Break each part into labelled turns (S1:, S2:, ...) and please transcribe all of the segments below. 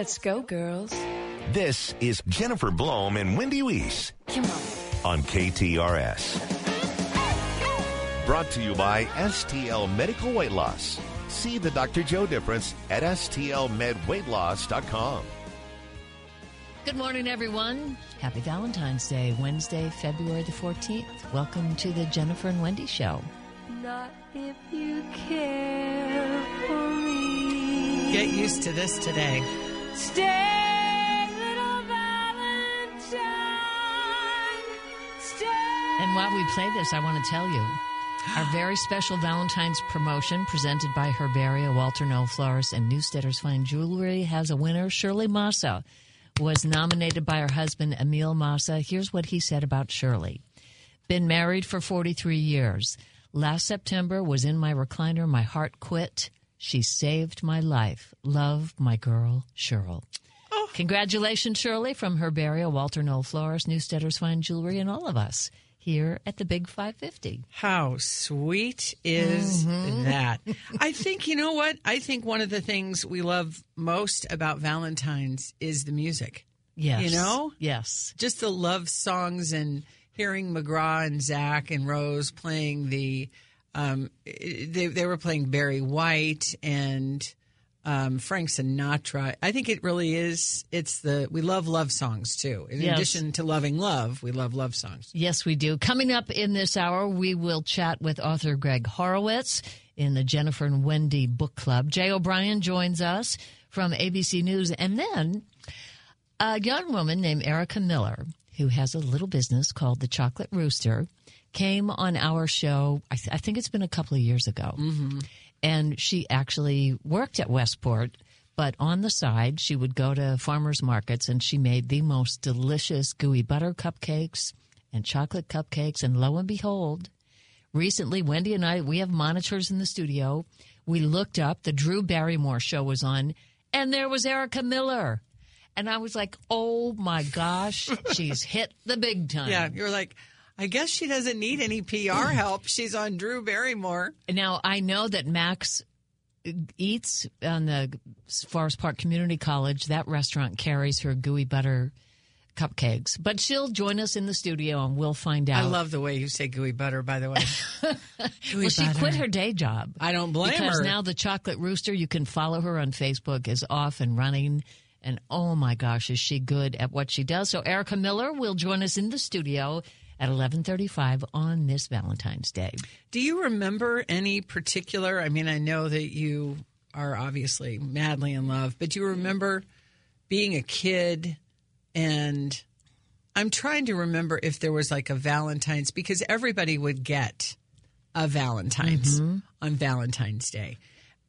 S1: Let's go, girls.
S2: This is Jennifer Blome and Wendy Wiese
S1: Come on.
S2: on KTRS. Brought to you by STL Medical Weight Loss. See the Dr. Joe difference at STLMedWeightLoss.com.
S3: Good morning, everyone. Happy Valentine's Day, Wednesday, February the 14th. Welcome to the Jennifer and Wendy Show.
S1: Not if you care for me.
S4: Get used to this today.
S1: Stay, little Valentine. Stay.
S3: And while we play this, I want to tell you our very special Valentine's promotion presented by Herbaria, Walter Knoll Florist, and Newsteaders Fine Jewelry has a winner. Shirley Massa was nominated by her husband, Emil Massa. Here's what he said about Shirley Been married for 43 years. Last September was in my recliner. My heart quit. She saved my life. Love, my girl, Cheryl. Oh. Congratulations, Shirley, from Herbaria, Walter Knoll Florist, Newsteaders Fine Jewelry, and all of us here at the Big 550.
S4: How sweet is
S3: Mm-hmm.
S4: that? I think, you know what? I think one of the things we love most about Valentine's is the music.
S3: Yes.
S4: You know?
S3: Yes.
S4: Just the love songs and hearing McGraw and Zach and Rose playing the, um, they, they were playing Barry White and um, Frank Sinatra. I think it really is, it's the, we love love songs too. In
S3: Yes.
S4: addition to loving love, we love love songs.
S3: Yes, we do. Coming up in this hour, we will chat with author Greg Hurwitz in the Jennifer and Wendy Book Club. Jay O'Brien joins us from ABC News. And then a young woman named Erica Miller, who has a little business called the Chocolate Rooster, came on our show. I, th- I think it's been a couple of years ago. Mm-hmm. And she actually worked at Westport, but on the side, she would go to farmers markets and she made the most delicious gooey butter cupcakes and chocolate cupcakes. And lo and behold, recently, Wendy and I, we have monitors in the studio. We looked up, the Drew Barrymore show was on, and there was Erica Miller. And I was like, oh my gosh, she's hit the big time.
S4: Yeah, you're like, I guess she doesn't need any PR help. She's on Drew Barrymore.
S3: Now I know that Max eats on the Forest Park Community College. That restaurant carries her gooey butter cupcakes, but she'll join us in the studio and we'll find out.
S4: I love the way you say gooey butter, by the way.
S3: Well, she quit her day job.
S4: I don't blame
S3: because
S4: her.
S3: now the Chocolate Rooster, you can follow her on Facebook, is off and running. And oh my gosh, is she good at what she does? So Erica Miller will join us in the studio at 11:35 on this Valentine's Day.
S4: Do you remember any particular? I mean, I know that you are obviously madly in love, but do you remember being a kid and I'm trying to remember if there was like a Valentine's because everybody would get a Valentine's mm-hmm. on Valentine's Day.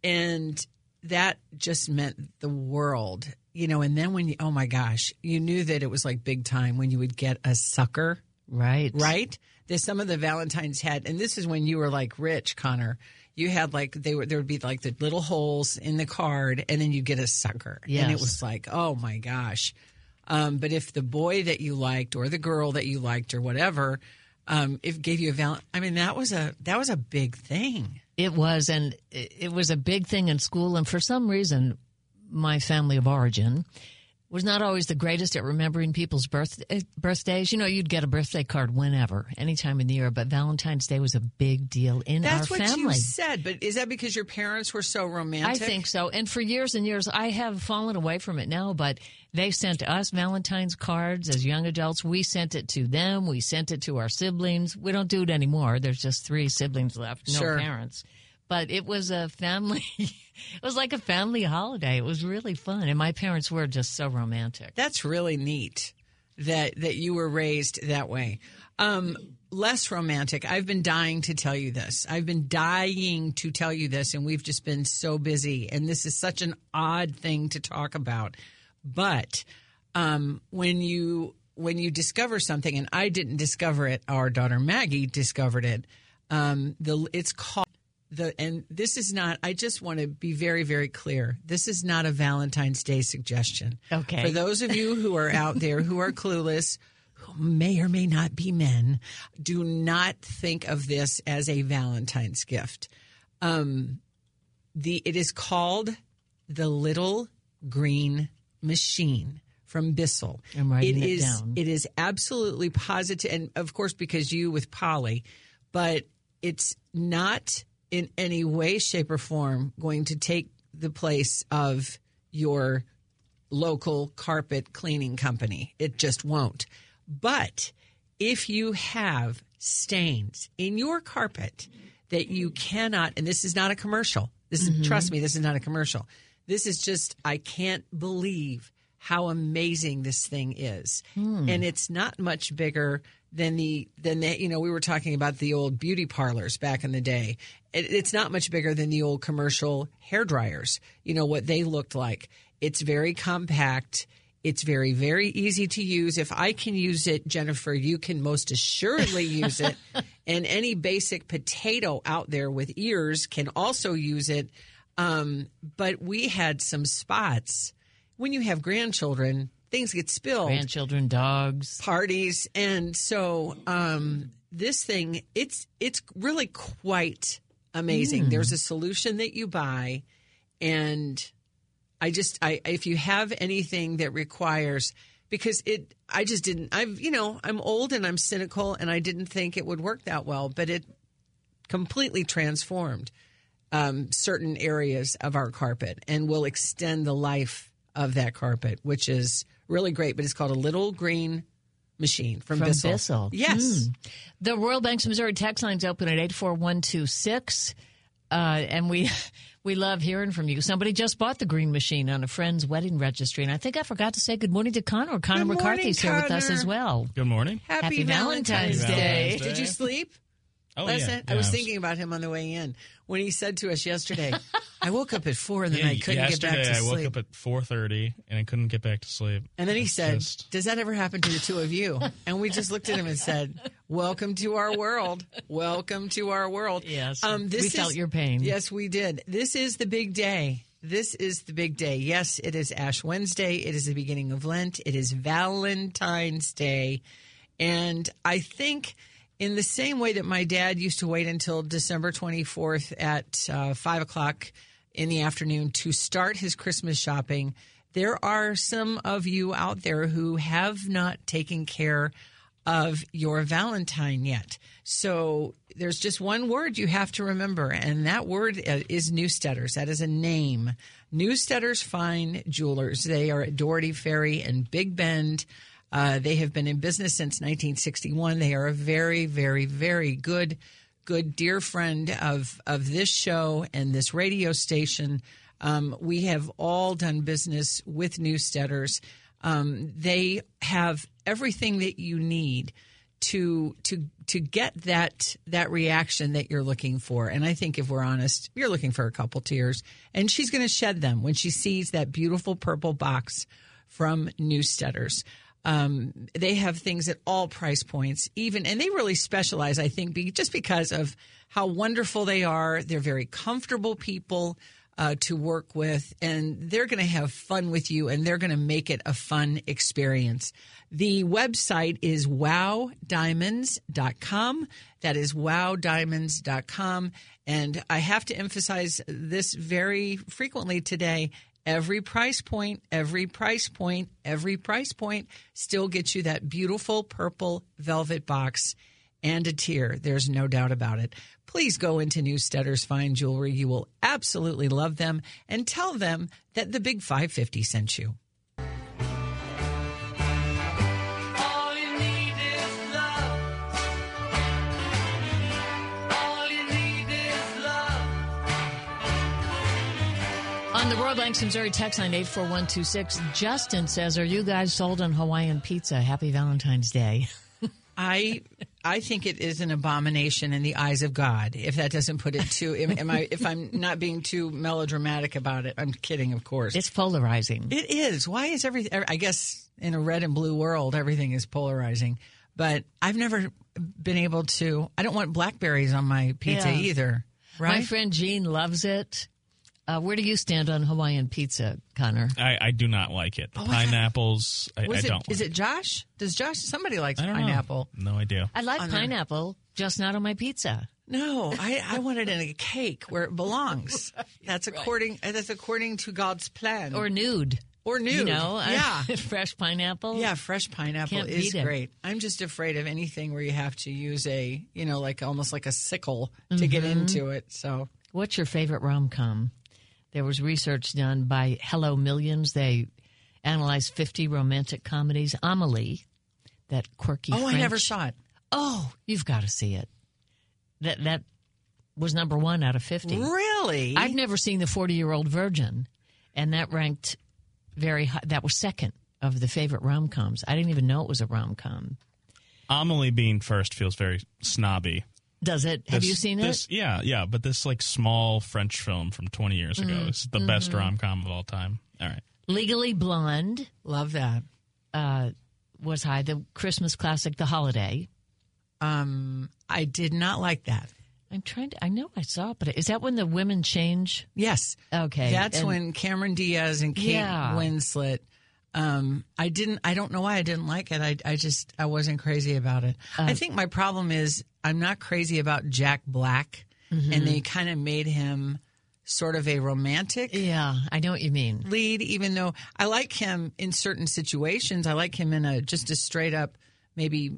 S4: And that just meant the world, you know. And then when you, oh my gosh, you knew that it was like big time when you would get a sucker
S3: Right.
S4: right? There's some of the Valentines had, and this is when you were like rich, Connor. You had like they were there would be like the little holes in the card, and then you get a sucker, and it was like, oh my gosh. Um, but if the boy that you liked or the girl that you liked or whatever, um, if gave you a val, I mean that was a that was a big thing.
S3: It was, and it it was a big thing in school. And for some reason, my family of origin was not always the greatest at remembering people's birth, eh, birthdays. You know, you'd get a birthday card whenever, any time in the year, but Valentine's Day was a big deal in
S4: That's
S3: our family.
S4: That's what you said. But is that because your parents were so romantic?
S3: I think so. And for years and years, I have fallen away from it now, but they sent us Valentine's cards as young adults. We sent it to them. We sent it to our siblings. We don't do it anymore. There's just three siblings left, no
S4: Sure.
S3: parents. But it was a family, it was like a family holiday. It was really fun. And my parents were just so romantic.
S4: That's really neat that that you were raised that way. Um, less romantic. I've been dying to tell you this. I've been dying to tell you this, and we've just been so busy. And this is such an odd thing to talk about. But um, when you when you discover something, and I didn't discover it, our daughter Maggie discovered it. Um, the it's called the and this is not. I just want to be very very clear. This is not a Valentine's Day suggestion.
S3: Okay.
S4: For those of you who are out there who are clueless, who may or may not be men, do not think of this as a Valentine's gift. Um, the it is called the Little Green machine from Bissell.
S3: I'm writing it
S4: is,
S3: down.
S4: It is absolutely positive, and of course, because you with Polly, but it's not in any way, shape, or form going to take the place of your local carpet cleaning company. It just won't. But if you have stains in your carpet that you cannot, and this is not a commercial, this is, mm-hmm. trust me, this is not a commercial. This is just, I can't believe how amazing this thing is. Hmm. And it's not much bigger than the, than the, you know, we were talking about the old beauty parlors back in the day. It, it's not much bigger than the old commercial hair dryers, you know, what they looked like. It's very compact. It's very, very easy to use. If I can use it, Jennifer, you can most assuredly use it. And any basic potato out there with ears can also use it. Um, but we had some spots when you have grandchildren, things get spilled.
S3: Grandchildren, dogs.
S4: parties. And so um this thing it's it's really quite amazing. There's a solution that you buy. And i just i if you have anything that requires because it i just didn't i've you know i'm old and i'm cynical and i didn't think it would work that well but it completely transformed um, certain areas of our carpet and will extend the life of that carpet, which is really great. But it's called a little green machine from,
S3: From
S4: Bissell.
S3: Bissell.
S4: Yes.
S3: The Royal Banks of Missouri text line's open at 84126. Uh, and we we love hearing from you. Somebody just bought the green machine on a friend's wedding registry. And I think I forgot to say good morning to Connor. Connor
S4: Good morning,
S3: McCarthy's here with us as well.
S5: Good morning.
S4: Happy,
S3: Happy
S4: Valentine's,
S3: Valentine's
S4: Day.
S5: Day.
S4: Did you sleep?
S5: Oh
S4: Last
S5: yeah.
S4: night? I
S5: Yeah,
S4: was thinking about him on the way in when he said to us yesterday, I woke up at four and then
S5: Yeah,
S4: I couldn't get back to sleep.
S5: I woke up at 4:30 and I couldn't get back to sleep.
S4: And then he
S5: It's
S4: said,
S5: just-
S4: Does that ever happen to the two of you? And we just looked at him and said, Welcome to our world. Welcome to our world.
S3: Yes.
S4: Um, this
S3: We
S4: is-
S3: felt your pain.
S4: Yes, we did. This is the big day. This is the big day. Yes, it is Ash Wednesday. It is the beginning of Lent. It is Valentine's Day. And I think, in the same way that my dad used to wait until December 24th at uh, 5 o'clock in the afternoon to start his Christmas shopping, there are some of you out there who have not taken care of your Valentine yet. So there's just one word you have to remember, and that word uh, is Newsteaders. That is a name. Newsteaders Fine Jewelers. They are at Dougherty Ferry and Big Bend. Uh, they have been in business since 1961. They are a very, very, very good, good dear friend of of this show and this radio station. Um, we have all done business with Newsteaders. Um, they have everything that you need to to to get that that reaction that you're looking for. And I think if we're honest, you're looking for a couple tears, and she's going to shed them when she sees that beautiful purple box from Newsteaders. Um, they have things at all price points, even, and they really specialize, I think, be, just because of how wonderful they are. They're very comfortable people uh, to work with, and they're going to have fun with you, and they're going to make it a fun experience. The website is wowdiamonds.com. That is wowdiamonds.com. And I have to emphasize this very frequently today. Every price point, every price point, every price point still gets you that beautiful purple velvet box and a tear. There's no doubt about it. Please go into Newsteaders Fine Jewelry. You will absolutely love them and tell them that the Big 550 sent you.
S3: On the Royal Banks of Missouri text line 84126, Justin says, Are you guys sold on Hawaiian pizza? Happy Valentine's Day.
S4: I I think it is an abomination in the eyes of God. If that doesn't put it too, am, am I? If I'm not being too melodramatic about it, I'm kidding, of course.
S3: It's polarizing.
S4: It is. Why is everything? Er, I guess in a red and blue world, everything is polarizing. But I've never been able to. I don't want blackberries on my pizza
S3: Yeah.
S4: either. Right?
S3: My friend Jean loves it. Uh, where do you stand on Hawaiian pizza, Connor?
S5: I, I do not like it. The
S4: Oh, I thought-
S5: pineapples, I, I
S4: it?
S5: don't.
S4: Is
S5: like.
S4: it Josh? Does Josh? Somebody likes
S5: I don't
S4: pineapple.
S5: know. No idea.
S3: I like
S4: On there.
S3: pineapple, just not on my pizza.
S4: No, I, I want it in a cake where it belongs. That's according. That's according to God's plan.
S3: Or nude.
S4: or nude.
S3: You know,
S4: yeah.
S3: fresh pineapple.
S4: Yeah, fresh pineapple
S3: Can't
S4: is great. I'm just afraid of anything where you have to use a, you know, like almost like a sickle to get
S3: Mm-hmm.
S4: into it. So
S3: What's your favorite rom com? There was research done by Hello Millions. They analyzed 50 romantic comedies. Amelie, that quirky.
S4: Oh, I never saw it.
S3: Oh, you've got to see it. That that was number one out of 50.
S4: Really?
S3: I've never seen the 40 year old virgin, and that ranked very high. That was second of the favorite rom coms. I didn't even know it was a rom com.
S5: Amelie being first feels very snobby.
S3: Does it? Have you seen
S5: this,
S3: it?
S5: Yeah, yeah. But this like small French film from 20 years ago
S3: Mm-hmm.
S5: is the best rom com of all time. All right.
S3: Legally Blonde
S4: Love that.
S3: uh, was high. The Christmas classic, The Holiday.
S4: Um, I did not like that.
S3: I'm trying to. I know I saw it, but is that when the women change?
S4: Yes.
S3: Okay,
S4: That's
S3: and-
S4: when Cameron Diaz and Kate
S3: Yeah.
S4: Winslet. Um, I didn't. I don't know why I didn't like it. I, I just I wasn't crazy about it.
S3: Uh,
S4: I think my problem is I'm not crazy about Jack Black,
S3: Mm-hmm.
S4: and they kind of made him sort of a romantic
S3: Yeah, I know what you mean.
S4: lead. Even though I like him in certain situations, I like him in a just a straight up maybe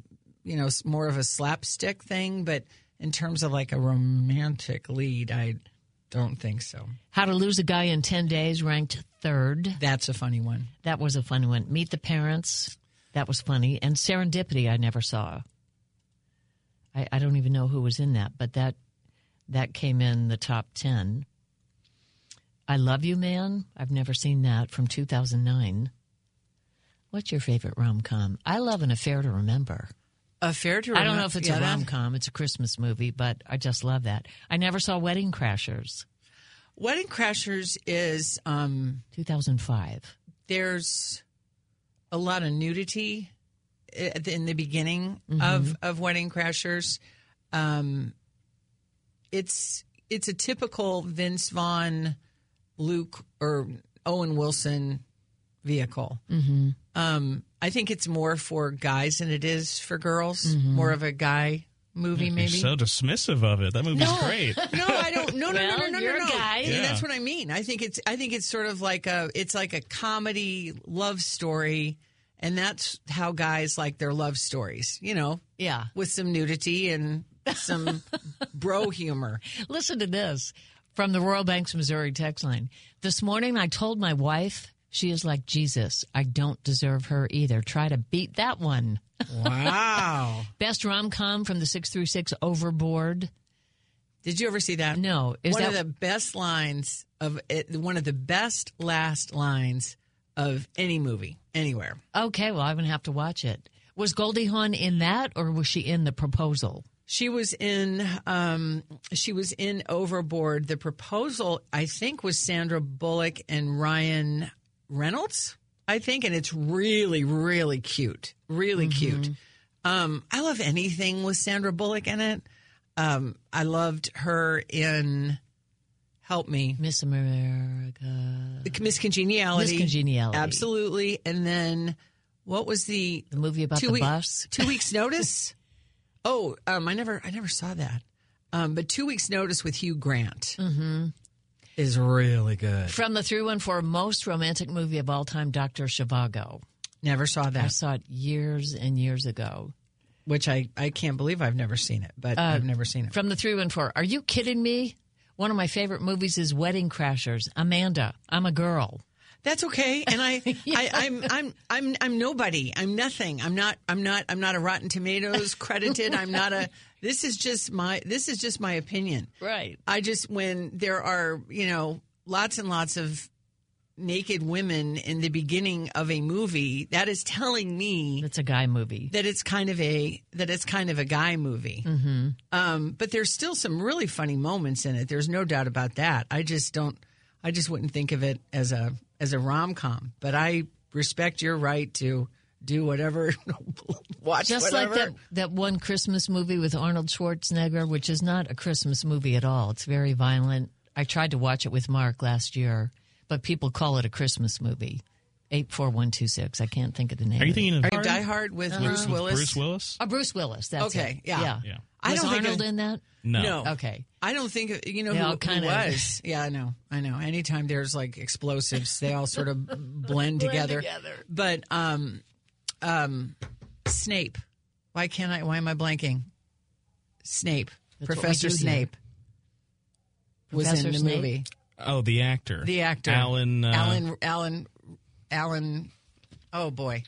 S4: you know more of a slapstick thing. But in terms of like a romantic lead, I don't think so.
S3: How to Lose a Guy in 10 Days ranked third.
S4: That's a funny one.
S3: That was a funny one. Meet the Parents. That was funny. And Serendipity, I never saw. I, I don't even know who was in that, but that that came in the top 10. I Love You Man. I've never seen that from 2009. What's your favorite rom com? I love An Affair to Remember.
S4: Affair to Remember?
S3: I don't know if it's
S4: yeah,
S3: a rom com. It's a Christmas movie, but I just love that. I never saw Wedding Crashers,
S4: Wedding Crashers is um,
S3: 2005.
S4: there's a lot of nudity in the beginning
S3: Mm-hmm.
S4: of of Wedding Crashers. Um, it's it's a typical Vince Vaughn, Luke or Owen Wilson vehicle. Mm-hmm. Um, I think it's more for guys than it is for girls.
S3: Mm-hmm.
S4: More of a guy movie,
S5: You're
S4: maybe.
S5: so dismissive of it. That movie's great.
S4: No, I don't. No, no,
S3: Well,
S4: no, no, no,
S3: you're
S4: no,
S3: a
S4: no.
S3: guy.
S5: Yeah.
S4: That's what I mean. I think it's. I think it's sort of like a. It's like a comedy love story, and that's how guys like their love stories. You know,
S3: Yeah.
S4: with some nudity and some bro humor.
S3: Listen to this from the Royal Banks, Missouri text line. This morning I told my wife she is like Jesus. I don't deserve her either. Try to beat that one.
S4: Wow.
S3: Best rom com from the 636 Overboard.
S4: Did you ever see that?
S3: No. Is
S4: one
S3: that
S4: of the best lines of it, one of the best last lines of any movie anywhere.
S3: okay? Well, I'm going to have to watch it. Was Goldie Hawn in that or was she in the proposal?
S4: She was in um she was in Overboard. The proposal I think was Sandra Bullock and Ryan Reynolds, I think, and it's really really cute. Really cute. Um I love anything with Sandra Bullock in it. Um I loved her in Help Me.
S3: Miss America.
S4: Miss Congeniality.
S3: Miss Congeniality.
S4: Absolutely. And then what was the
S3: The movie about
S4: two
S3: the
S4: week-
S3: bus.
S4: Two weeks notice. oh, um, I never, I never saw that. Um, but two weeks notice with Hugh Grant
S3: Mm-hmm.
S4: Is really good.
S3: From the 314 most romantic movie of all time, Dr. Zhivago.
S4: Never saw that.
S3: I saw it years and years ago.
S4: which I, I can't believe I've never seen it, but I've never seen it.
S3: Uh, From the 314. Are you kidding me? One of my favorite movies is Wedding Crashers. Amanda, I'm a girl.
S4: That's okay, and I, I, I'm, I'm, I'm, I'm nobody. I'm nothing. I'm not. I'm not. I'm not a Rotten Tomatoes credited. I'm not a. This is just my. This is just my opinion.
S3: Right.
S4: I just when there are you know lots and lots of naked women in the beginning of a movie, that is telling me
S3: It's a guy movie.
S4: that it's kind of a that it's kind of a guy movie. Mm-hmm. Um, but there's still some really funny moments in it. There's no doubt about that. I just don't. I just wouldn't think of it as a as a rom com. But I respect your right to do whatever, watch
S3: Just
S4: whatever.
S3: like that, that one Christmas movie with Arnold Schwarzenegger, which is not a Christmas movie at all. It's very violent. I tried to watch it with Mark last year, but people call it a Christmas movie. eight four one two six. I can't think of the name.
S5: Are you thinking of
S4: Are you Die Hard with Bruce Willis?
S5: Bruce Willis?
S3: Oh, Bruce Willis. That's
S4: Okay,
S3: it.
S4: yeah.
S3: yeah.
S5: Yeah.
S4: I
S3: Was
S4: don't think
S3: Arnold
S4: it-
S3: in that?
S5: No.
S4: No.
S3: Okay.
S4: I don't think you know
S3: They
S4: who,
S3: all
S4: who
S3: kinda-
S4: was. Yeah, I know. I know. Anytime there's like explosives, they all sort of blend, together.
S3: together.
S4: But um, um, Snape. Why can't I? Why am I blanking? Snape.
S3: That's
S4: Professor
S3: do here.
S4: Snape was
S3: Professor
S4: in the
S3: Snape?
S4: movie.
S5: Oh, the actor.
S4: The actor
S5: Alan. Uh,
S4: Alan. Alan. Alan. Oh boy.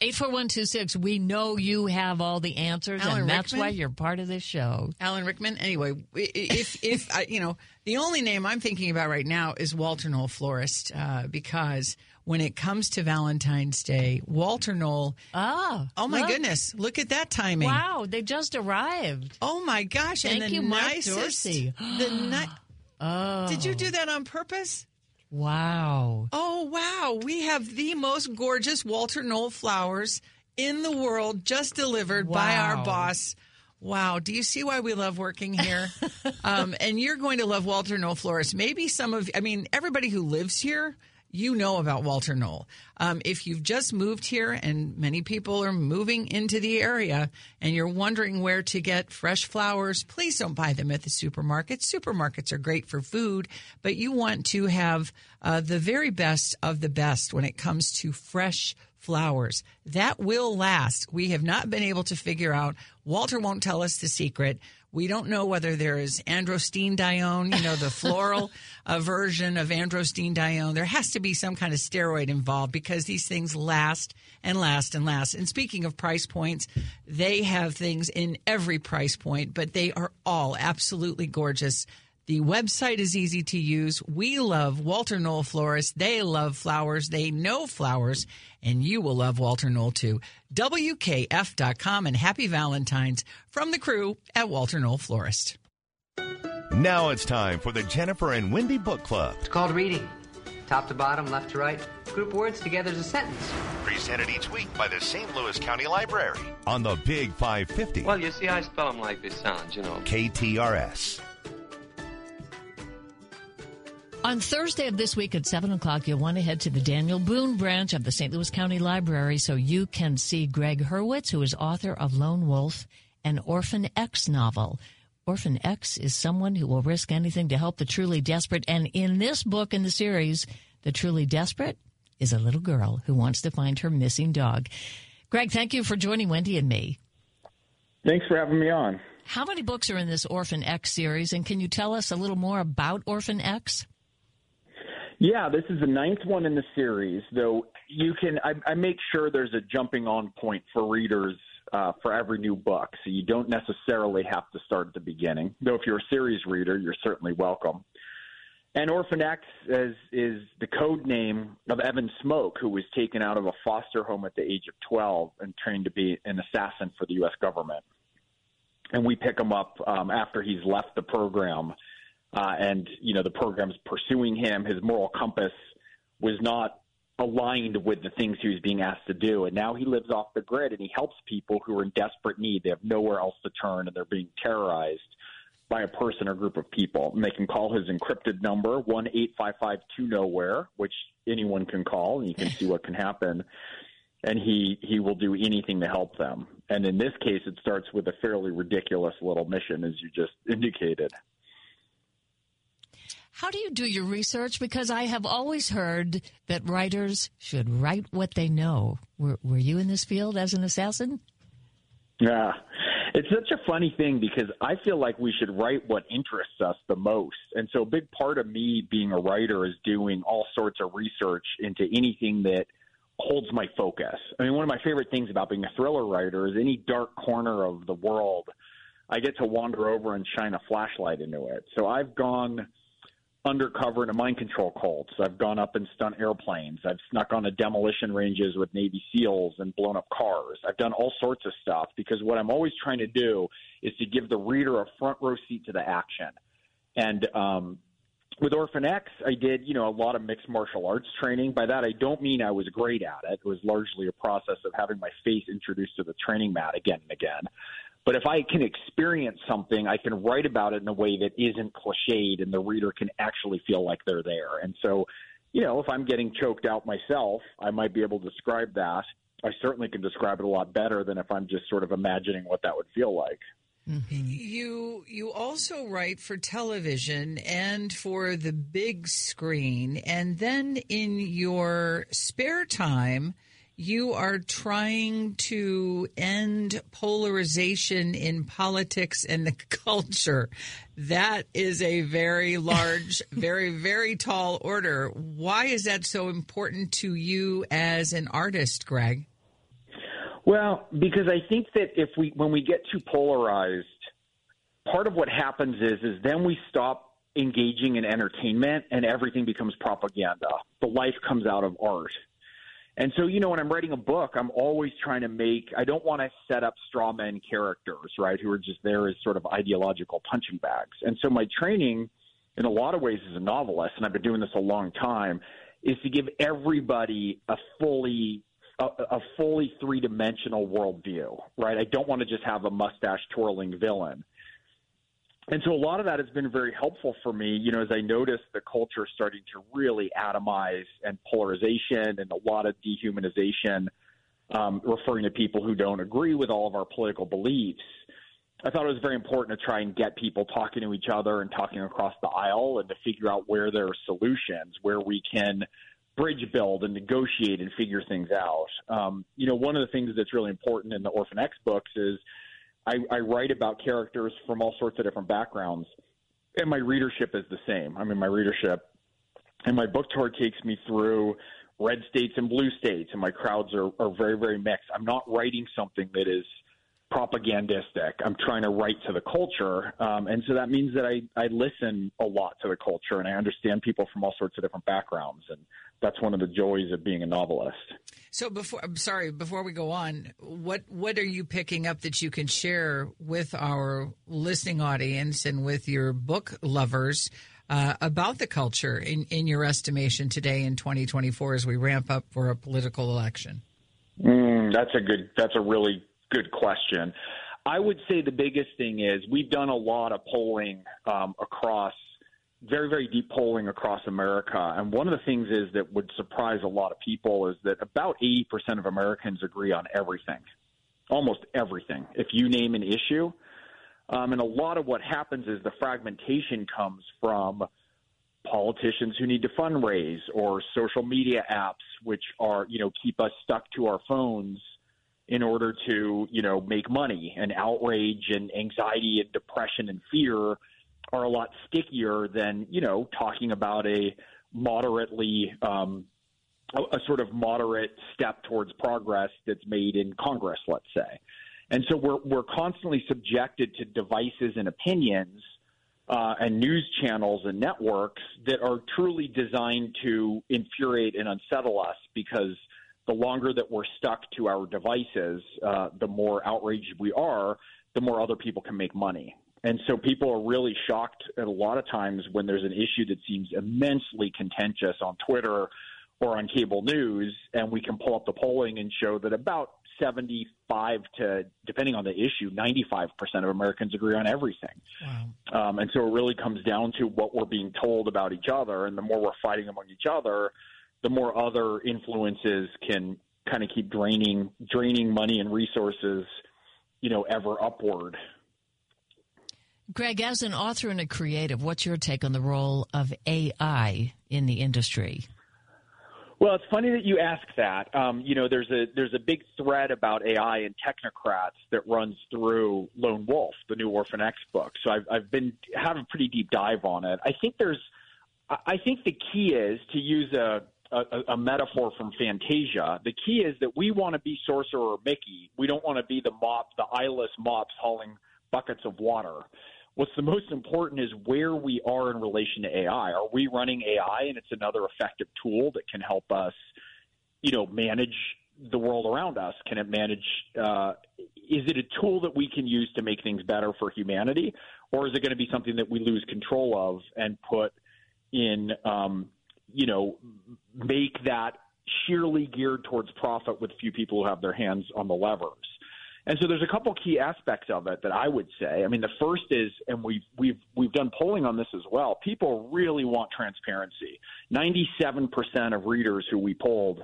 S3: Eight four one two six. We know you have all the answers,
S4: Alan
S3: and that's
S4: Rickman?
S3: why you're part of this show.
S4: Alan Rickman. Anyway, i- i- if if I, you know, the only name I'm thinking about right now is Walter Knoll Florist, uh, because when it comes to Valentine's Day, Walter Knoll.
S3: Ah,
S4: Oh my
S3: look.
S4: goodness! Look at that timing.
S3: Wow, they just arrived.
S4: Oh my gosh!
S3: Thank
S4: and the
S3: you,
S4: nicest.
S3: Dorsey.
S4: The ni-
S3: Oh,
S4: Did you do that on purpose?
S3: wow.
S4: Oh wow! We have the most gorgeous Walter Knoll flowers in the world, just delivered by our boss. Wow! Do you see why we love working here? um, and you're going to love Walter Knoll florists. Maybe some of, I mean, everybody who lives here. You know about Walter Knoll. Um, if you've just moved here, and many people are moving into the area, and you're wondering where to get fresh flowers, please don't buy them at the supermarket. Supermarkets are great for food, but you want to have uh, the very best of the best when it comes to fresh flowers. That will last. We have not been able to figure out. Walter won't tell us the secret. We don't know whether there is androstenedione, you know, the floral uh, version of androstenedione. There has to be some kind of steroid involved because these things last and last and last. And speaking of price points, they have things in every price point, but they are all absolutely gorgeous. The website is easy to use. We love Walter Knoll Florist. They love flowers. They know flowers. And you will love Walter Knoll too. WKF.com and happy Valentine's from the crew at Walter Knoll Florist.
S2: Now it's time for the Jennifer and Wendy Book Club,
S6: It's called reading. Top to bottom, left to right. Group words together as a sentence.
S2: presented each week by the St. Louis County Library on the Big 550
S7: Well, you see, I spell them like they sound, you know.
S2: KTRS.
S3: On Thursday of this week at 7 o'clock, you'll want to head to the Daniel Boone branch of the St. Louis County Library so you can see Greg Hurwitz, who is author of Lone Wolf, an Orphan X novel. Orphan X is someone who will risk anything to help the truly desperate. And in this book in the series, the truly desperate is a little girl who wants to find her missing dog. Greg, thank you for joining Wendy and me.
S8: Thanks for having me on.
S3: How many books are in this Orphan X series? And can you tell us a little more about Orphan X?
S8: Yeah, this is the ninth one in the series, though you can, I, I make sure there's a jumping on point for readers uh, for every new book. So you don't necessarily have to start at the beginning. Though if you're a series reader, you're certainly welcome. And Orphan X is, is the code name of Evan Smoke, who was taken out of a foster home at the age of 12 and trained to be an assassin for the U.S. government. And we pick him up um, after he's left the program uh, and you know the program's pursuing him. His moral compass was not aligned with the things he was being asked to do, and now he lives off the grid and he helps people who are in desperate need. They have nowhere else to turn, and they're being terrorized by a person or group of people. And they can call his encrypted number one eight five five two nowhere, which anyone can call, and you can see what can happen. And he he will do anything to help them. And in this case, it starts with a fairly ridiculous little mission, as you just indicated.
S3: How do you do your research? Because I have always heard that writers should write what they know. Were, were you in this field as an assassin?
S8: Yeah. It's such a funny thing because I feel like we should write what interests us the most. And so a big part of me being a writer is doing all sorts of research into anything that holds my focus. I mean, one of my favorite things about being a thriller writer is any dark corner of the world, I get to wander over and shine a flashlight into it. So I've gone undercover in a mind control cults. I've gone up and stunt airplanes. I've snuck onto demolition ranges with Navy SEALs and blown up cars. I've done all sorts of stuff because what I'm always trying to do is to give the reader a front row seat to the action. And um, with Orphan X, I did, you know, a lot of mixed martial arts training. By that, I don't mean I was great at it. It was largely a process of having my face introduced to the training mat again and again. But if I can experience something, I can write about it in a way that isn't cliched and the reader can actually feel like they're there. And so you know, if I'm getting choked out myself, I might be able to describe that. I certainly can describe it a lot better than if I'm just sort of imagining what that would feel like. Mm-hmm.
S4: You you also write for television and for the big screen, and then in your spare time, you are trying to end polarization in politics and the culture. That is a very large, very very tall order. Why is that so important to you as an artist, Greg?
S8: Well, because I think that if we when we get too polarized, part of what happens is is then we stop engaging in entertainment and everything becomes propaganda. The life comes out of art. And so, you know, when I'm writing a book, I'm always trying to make I don't want to set up straw man characters, right, who are just there as sort of ideological punching bags. And so my training in a lot of ways as a novelist, and I've been doing this a long time, is to give everybody a fully a, a fully three dimensional worldview, right? I don't want to just have a mustache twirling villain. And so a lot of that has been very helpful for me, you know, as I noticed the culture starting to really atomize and polarization and a lot of dehumanization, um, referring to people who don't agree with all of our political beliefs. I thought it was very important to try and get people talking to each other and talking across the aisle and to figure out where there are solutions, where we can bridge build and negotiate and figure things out. Um, you know, one of the things that's really important in the Orphan X books is I, I write about characters from all sorts of different backgrounds, and my readership is the same. I mean, my readership and my book tour takes me through red states and blue states, and my crowds are, are very, very mixed. I'm not writing something that is propagandistic. I'm trying to write to the culture, um, and so that means that I, I listen a lot to the culture, and I understand people from all sorts of different backgrounds, and that's one of the joys of being a novelist.
S4: So before I'm sorry, before we go on, what what are you picking up that you can share with our listening audience and with your book lovers uh, about the culture in, in your estimation today in 2024 as we ramp up for a political election?
S8: Mm, that's a good. That's a really good question. I would say the biggest thing is we've done a lot of polling um, across very, very deep polling across America. And one of the things is that would surprise a lot of people is that about 80% of Americans agree on everything, almost everything. If you name an issue, um, and a lot of what happens is the fragmentation comes from politicians who need to fundraise or social media apps, which are, you know, keep us stuck to our phones in order to, you know, make money and outrage and anxiety and depression and fear are a lot stickier than you know talking about a moderately um, a, a sort of moderate step towards progress that's made in Congress, let's say. And so we're we're constantly subjected to devices and opinions uh, and news channels and networks that are truly designed to infuriate and unsettle us because the longer that we're stuck to our devices, uh, the more outraged we are, the more other people can make money. And so people are really shocked at a lot of times when there's an issue that seems immensely contentious on Twitter or on cable news, and we can pull up the polling and show that about 75 to, depending on the issue, 95% of Americans agree on everything.
S4: Wow.
S8: Um, and so it really comes down to what we're being told about each other. And the more we're fighting among each other, the more other influences can kind of keep draining, draining money and resources, you know, ever upward.
S3: Greg, as an author and a creative, what's your take on the role of AI in the industry?
S8: Well, it's funny that you ask that. Um, you know, there's a there's a big thread about AI and technocrats that runs through Lone Wolf, the new Orphan X book. So I've I've been have a pretty deep dive on it. I think there's, I think the key is to use a a, a metaphor from Fantasia. The key is that we want to be Sorcerer Mickey. We don't want to be the mop, the eyeless mops hauling buckets of water. What's the most important is where we are in relation to AI. Are we running AI and it's another effective tool that can help us, you know, manage the world around us? Can it manage? Uh, is it a tool that we can use to make things better for humanity, or is it going to be something that we lose control of and put in, um, you know, make that sheerly geared towards profit with few people who have their hands on the levers? And so there's a couple key aspects of it that I would say. I mean, the first is, and we've we've we've done polling on this as well. People really want transparency. Ninety-seven percent of readers who we polled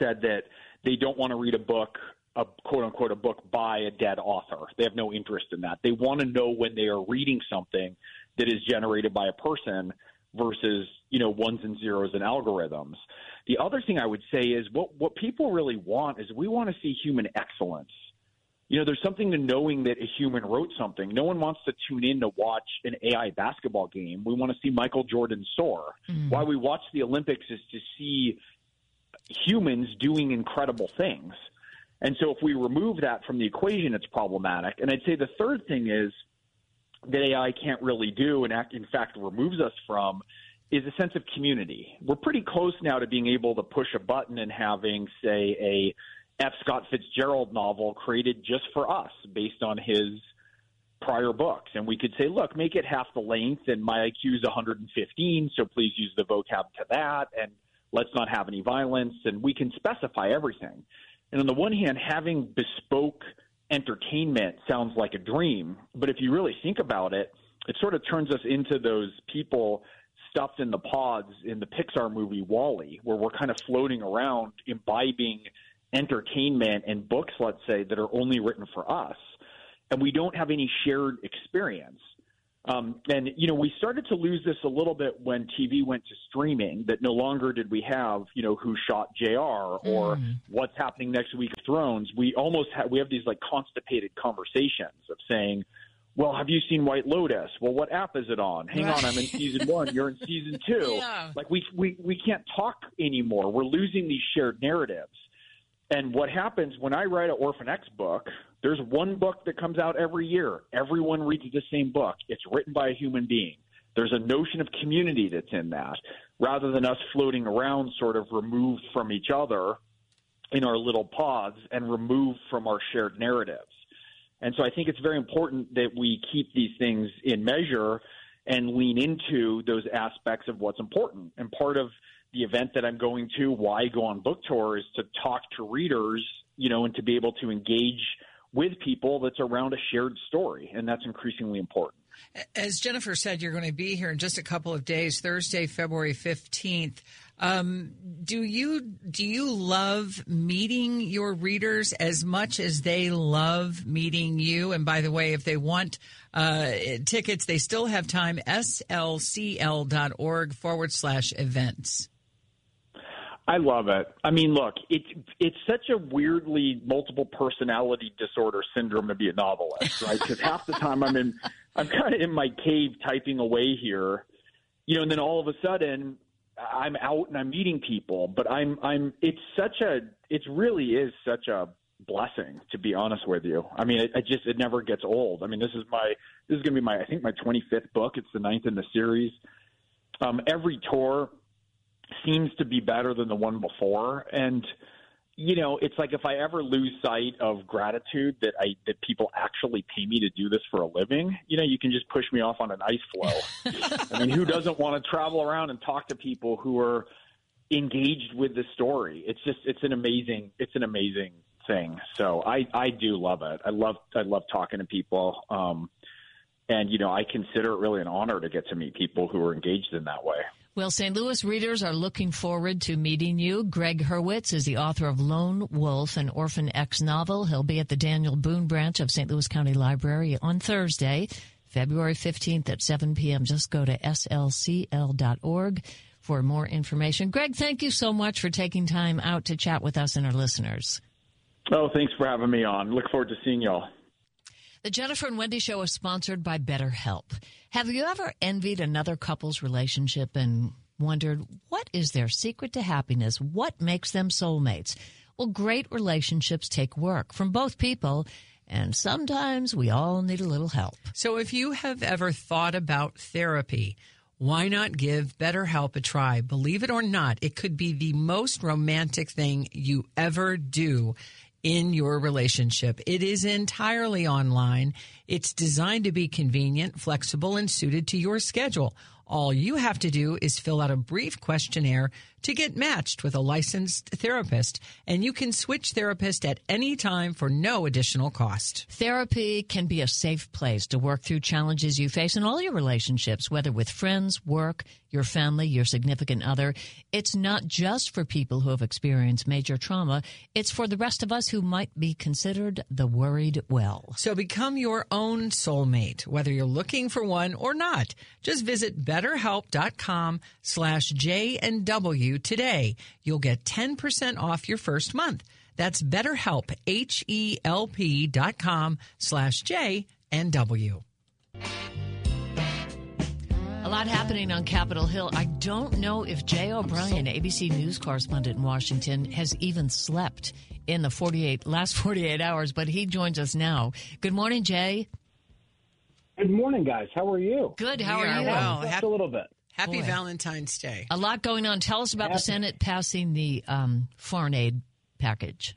S8: said that they don't want to read a book, a quote unquote, a book by a dead author. They have no interest in that. They want to know when they are reading something that is generated by a person versus you know ones and zeros and algorithms. The other thing I would say is what what people really want is we want to see human excellence. You know, there's something to knowing that a human wrote something. No one wants to tune in to watch an AI basketball game. We want to see Michael Jordan soar. Mm-hmm. Why we watch the Olympics is to see humans doing incredible things. And so if we remove that from the equation, it's problematic. And I'd say the third thing is that AI can't really do and in fact removes us from is a sense of community. We're pretty close now to being able to push a button and having, say, a F. Scott Fitzgerald novel created just for us based on his prior books. And we could say, look, make it half the length, and my IQ is 115, so please use the vocab to that, and let's not have any violence, and we can specify everything. And on the one hand, having bespoke entertainment sounds like a dream, but if you really think about it, it sort of turns us into those people stuffed in the pods in the Pixar movie WALL-E, where we're kind of floating around imbibing entertainment and books, let's say, that are only written for us, and we don't have any shared experience. Um, and you know, we started to lose this a little bit when TV went to streaming. That no longer did we have, you know, who shot J.R. or what's happening next week of Thrones. We almost have we have these like constipated conversations of saying, "Well, have you seen White Lotus? Well, what app is it on? Hang on, I'm in season one. You're in season two.
S4: Yeah.
S8: Like we we we can't talk anymore. We're losing these shared narratives. And what happens when I write an Orphan X book, there's one book that comes out every year. Everyone reads the same book. It's written by a human being. There's a notion of community that's in that, rather than us floating around sort of removed from each other in our little pods and removed from our shared narratives. And so I think it's very important that we keep these things in measure and lean into those aspects of what's important. And part of the event that I'm going to, why I go on book tour, is to talk to readers, you know, and to be able to engage with people that's around a shared story. And that's increasingly important.
S4: As Jennifer said, you're going to be here in just a couple of days, Thursday, February 15th. Um, do you do you love meeting your readers as much as they love meeting you? And by the way, if they want uh, tickets, they still have time. slcl.org forward slash events.
S8: I love it. I mean, look, it's it's such a weirdly multiple personality disorder syndrome to be a novelist, right? Because half the time I'm in, I'm kind of in my cave typing away here, you know, and then all of a sudden I'm out and I'm meeting people. But I'm I'm it's such a it really is such a blessing to be honest with you. I mean, it, it just it never gets old. I mean, this is my this is going to be my I think my 25th book. It's the ninth in the series. Um, every tour seems to be better than the one before. And you know it's like if i ever lose sight of gratitude that i that people actually pay me to do this for a living you know you can just push me off on an ice floe. I mean who doesn't want to travel around and talk to people who are engaged with the story? It's just it's an amazing it's an amazing thing. So i i do love it. I love i love talking to people. Um and you know i consider it really an honor to get to meet people who are engaged in that way
S3: Well, St. Louis readers are looking forward to meeting you. Greg Hurwitz is the author of Lone Wolf, an Orphan X novel. He'll be at the Daniel Boone branch of St. Louis County Library on Thursday, February 15th at 7 p.m. Just go to slcl.org for more information. Greg, thank you so much for taking time out to chat with us and our listeners.
S8: Oh, thanks for having me on. Look forward to seeing y'all.
S3: The Jennifer and Wendy Show is sponsored by BetterHelp. Have you ever envied another couple's relationship and wondered what is their secret to happiness? What makes them soulmates? Well, great relationships take work from both people, and sometimes we all need a little help.
S4: So if you have ever thought about therapy, why not give BetterHelp a try? Believe it or not, it could be the most romantic thing you ever do in your relationship. It is entirely online. It's designed to be convenient, flexible, and suited to your schedule. All you have to do is fill out a brief questionnaire to get matched with a licensed therapist, and you can switch therapist at any time for no additional cost.
S3: Therapy can be a safe place to work through challenges you face in all your relationships, whether with friends, work, your family, your significant other. It's not just for people who have experienced major trauma, it's for the rest of us who might be considered the worried well.
S4: So become your own soulmate, whether you're looking for one or not. Just visit betterhelp.com slash J and W today. You'll get 10% off your first month. That's betterhelp, H-E-L-P dot com slash J and W.
S3: A lot happening on Capitol Hill. I don't know if Jay O'Brien, ABC News correspondent in Washington, has even slept in the 48 last 48 hours, but he joins us now. Good morning, Jay.
S9: Good morning, guys. How are you?
S3: Good. How
S4: We
S3: are
S4: are
S3: you?
S4: well.
S9: Just
S4: Happy-
S9: a little bit.
S4: Happy
S3: Boy.
S4: Valentine's Day.
S3: A lot going on. Tell us about the Senate passing the um, foreign aid package.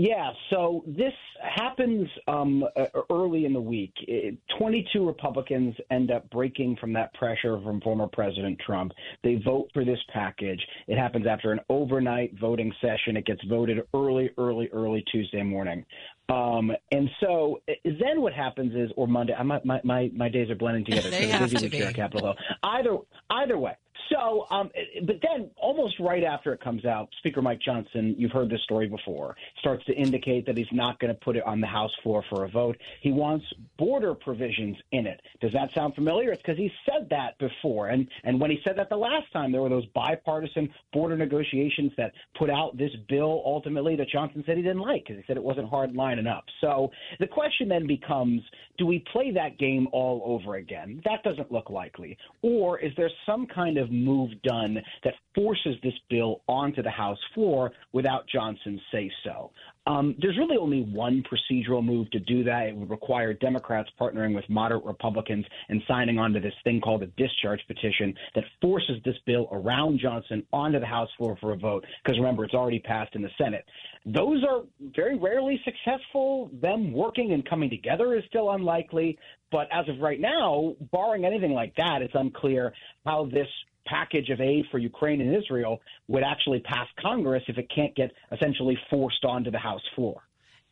S9: Yeah, so this happens um, uh, early in the week. It- 22 Republicans end up breaking from that pressure from former President Trump. They vote for this package. It happens after an overnight voting session. It gets voted early, early, early Tuesday morning. Um, and so uh, then what happens is, or Monday, I, my, my, my, days are blending together.
S4: They
S9: so
S4: have
S9: busy
S4: to
S9: here
S4: be.
S9: at Capitol Hill. Either, either way. So, um, but then almost right after it comes out, Speaker Mike Johnson, you've heard this story before, starts to indicate that he's not going to put it on the House floor for a vote. He wants border provisions in it. Does that sound familiar? It's because he said that before. And, and when he said that the last time, there were those bipartisan border negotiations that put out this bill ultimately that Johnson said he didn't like because he said it wasn't hard lining up. So the question then becomes do we play that game all over again? That doesn't look likely. Or is there some kind of move done that forces this bill onto the House floor without Johnson's say so? Um, there's really only one procedural move to do that. It would require Democrats partnering with moderate Republicans and signing on to this thing called a discharge petition that forces this bill around Johnson onto the House floor for a vote. Because remember, it's already passed in the Senate. Those are very rarely successful. Them working and coming together is still unlikely. But as of right now, barring anything like that, it's unclear how this package of aid for Ukraine and Israel would actually pass Congress if it can't get essentially forced onto the House floor.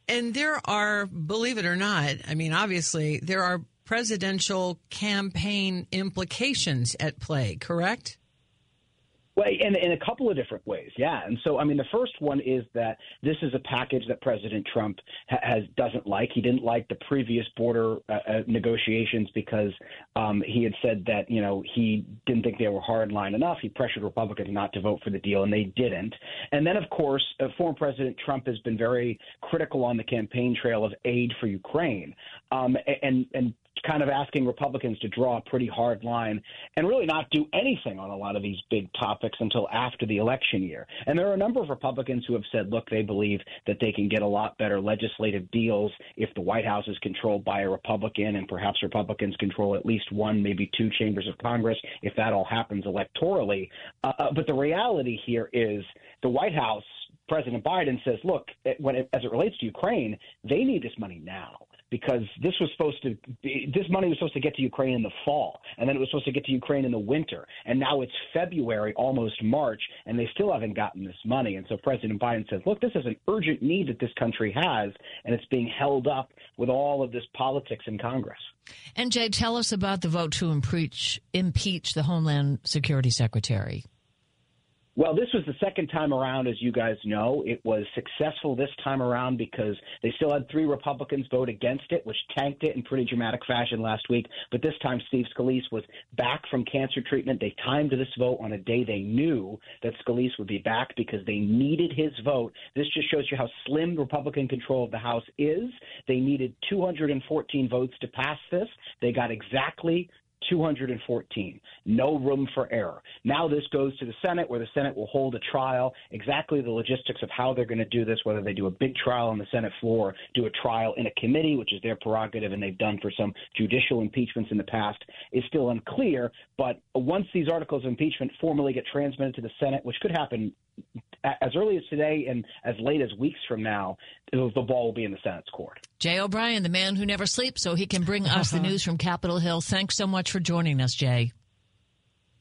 S4: And there are, believe it or not, I mean, obviously, there are presidential campaign implications at play, correct?
S9: Well, in, in a couple of different ways, yeah. And so, I mean, the first one is that this is a package that President Trump ha- has doesn't like. He didn't like the previous border uh, uh, negotiations because um, he had said that you know he didn't think they were hard line enough. He pressured Republicans not to vote for the deal, and they didn't. And then, of course, uh, former President Trump has been very critical on the campaign trail of aid for Ukraine, um, and and kind of asking Republicans to draw a pretty hard line and really not do anything on a lot of these big topics until after the election year. And there are a number of Republicans who have said, look, they believe that they can get a lot better legislative deals if the White House is controlled by a Republican and perhaps Republicans control at least one, maybe two chambers of Congress if that all happens electorally. Uh, but the reality here is the White House. President Biden says, look, when it, as it relates to Ukraine, they need this money now because this was supposed to be, this money was supposed to get to Ukraine in the fall, and then it was supposed to get to Ukraine in the winter, and now it's February, almost March, and they still haven't gotten this money. And so President Biden says, "Look, this is an urgent need that this country has, and it's being held up with all of this politics in Congress."
S3: And Jay, tell us about the vote to impeach impeach the Homeland Security Secretary.
S9: Well, this was the second time around, as you guys know. It was successful this time around because they still had three Republicans vote against it, which tanked it in pretty dramatic fashion last week. But this time, Steve Scalise was back from cancer treatment. They timed this vote on a day they knew that Scalise would be back because they needed his vote. This just shows you how slim Republican control of the House is. They needed 214 votes to pass this. They got exactly 214. No room for error. Now this goes to the Senate, where the Senate will hold a trial. Exactly the logistics of how they're going to do this, whether they do a big trial on the Senate floor, do a trial in a committee, which is their prerogative and they've done for some judicial impeachments in the past, is still unclear. But once these articles of impeachment formally get transmitted to the Senate, which could happen as early as today and as late as weeks from now, the ball will be in the Senate's court.
S3: Jay O'Brien, the man who never sleeps, so he can bring us the news from Capitol Hill. Thanks so much for joining us, Jay.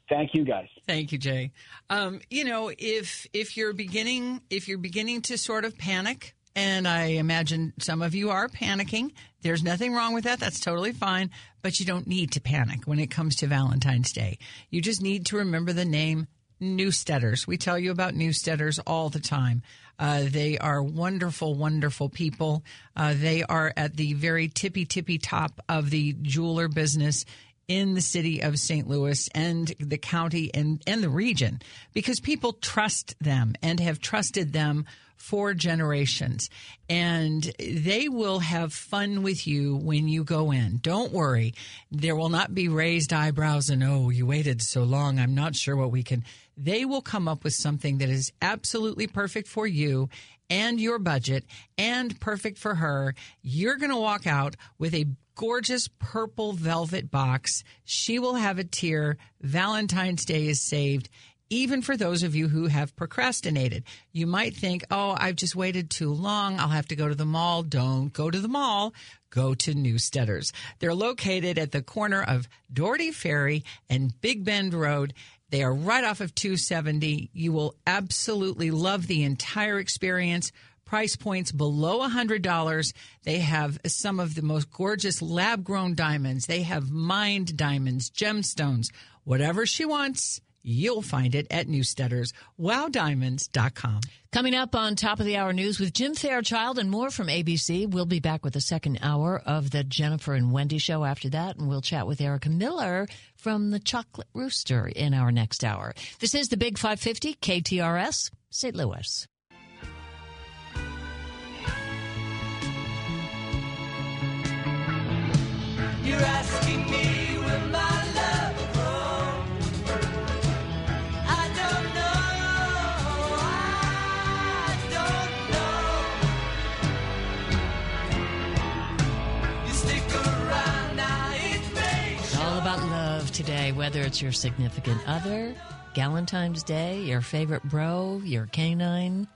S9: Thank you, guys.
S4: Thank you, Jay. Um, you know, if if you're beginning if you're beginning to sort of panic, and I imagine some of you are panicking, there's nothing wrong with that. That's totally fine. But you don't need to panic when it comes to Valentine's Day. You just need to remember the name Newsteaders. We tell you about Newsteaders all the time. Uh, they are wonderful, wonderful people. Uh, they are at the very tippy, tippy top of the jeweler business in the city of St. Louis and the county and, and the region because people trust them and have trusted them for generations. And they will have fun with you when you go in. Don't worry. There will not be raised eyebrows and, oh, you waited so long. I'm not sure what we can. They will come up with something that is absolutely perfect for you and your budget and perfect for her. You're going to walk out with a gorgeous purple velvet box. She will have a tear. Valentine's Day is saved. Even for those of you who have procrastinated, you might think, oh, I've just waited too long. I'll have to go to the mall. Don't go to the mall. Go to Newsteaders. They're located at the corner of Dougherty Ferry and Big Bend Road. They are right off of 270. You will absolutely love the entire experience price points below $100. They have some of the most gorgeous lab grown diamonds. They have mined diamonds, gemstones, whatever she wants. You'll find it at Newsteaders, wowdiamonds.com.
S3: Coming up on top of the hour news with Jim Fairchild and more from ABC. We'll be back with the second hour of the Jennifer and Wendy show after that, and we'll chat with Erica Miller from the Chocolate Rooster in our next hour. This is the Big 550 KTRS, St. Louis.
S10: You're asking me
S3: whether it's your significant other, Galentine's Day, your favorite bro, your canine.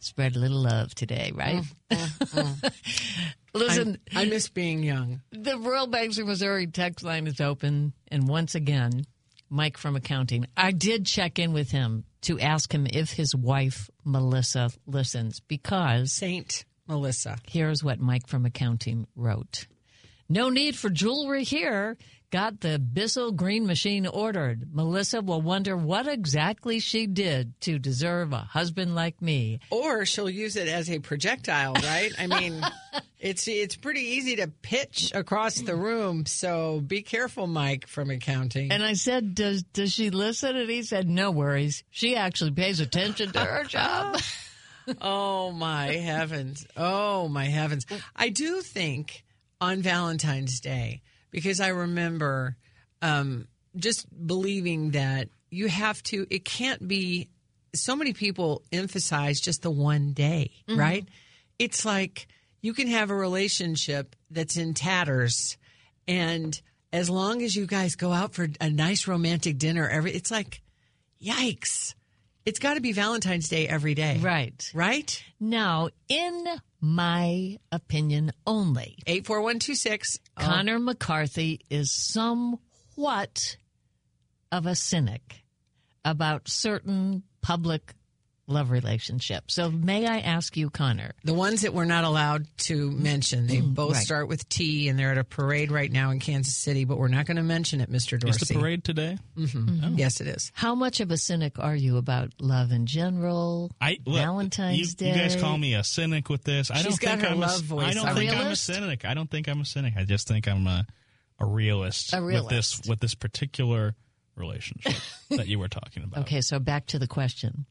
S3: Spread a little love today, right? Mm, mm, mm. Listen,
S4: I, I miss being young.
S3: The Royal Banks of Missouri text line is open, and once again, Mike from accounting. I did check in with him to ask him if his wife Melissa listens because
S4: Saint Melissa.
S3: Here's what Mike from accounting wrote: No need for jewelry here. Got the Bissell Green Machine ordered. Melissa will wonder what exactly she did to deserve a husband like me.
S4: Or she'll use it as a projectile, right? I mean, it's it's pretty easy to pitch across the room. So be careful, Mike from accounting.
S3: And I said, "Does does she listen?" And he said, "No worries. She actually pays attention to her job."
S4: oh my heavens! Oh my heavens! I do think on Valentine's Day because I remember um, just believing that you have to. It can't be. So many people emphasize just the one day,
S3: Mm-hmm.
S4: right? It's like you can have a relationship that's in tatters, and as long as you guys go out for a nice romantic dinner, every it's like, yikes! It's got to be Valentine's Day every day,
S3: right?
S4: Right?
S3: Now, in my opinion only,
S4: eight four one two six.
S3: Connor McCarthy is somewhat of a cynic about certain public love relationship. So, may I ask you, Connor?
S4: The ones that we're not allowed to mention, they both
S3: Mm, right.
S4: start with T, and they're at a parade right now in Kansas City, but we're not going to mention it, Mr. Dorsey.
S5: Is the parade today?
S4: hmm Yes, it is.
S3: How much of a cynic are you about love in general?
S5: I look,
S3: Valentine's
S5: you,
S3: Day.
S5: You guys call me a cynic with this. I
S4: She's
S5: don't
S4: got
S5: think I'm
S4: love
S5: a,
S4: voice.
S5: I don't
S3: A
S5: think I'm a cynic. I don't think I'm a cynic. I just think I'm a a realist,
S3: A
S5: with this
S3: realist.
S5: with this particular relationship that you were talking about.
S3: Okay, so back to the question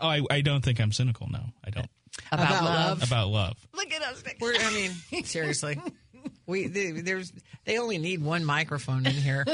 S5: Oh, I, I don't think I'm cynical. No, I don't.
S3: about,
S4: About
S3: love.
S4: love?
S5: About love.
S3: Look at us.
S4: We're, I mean, seriously. We they, there's they only need one microphone in here.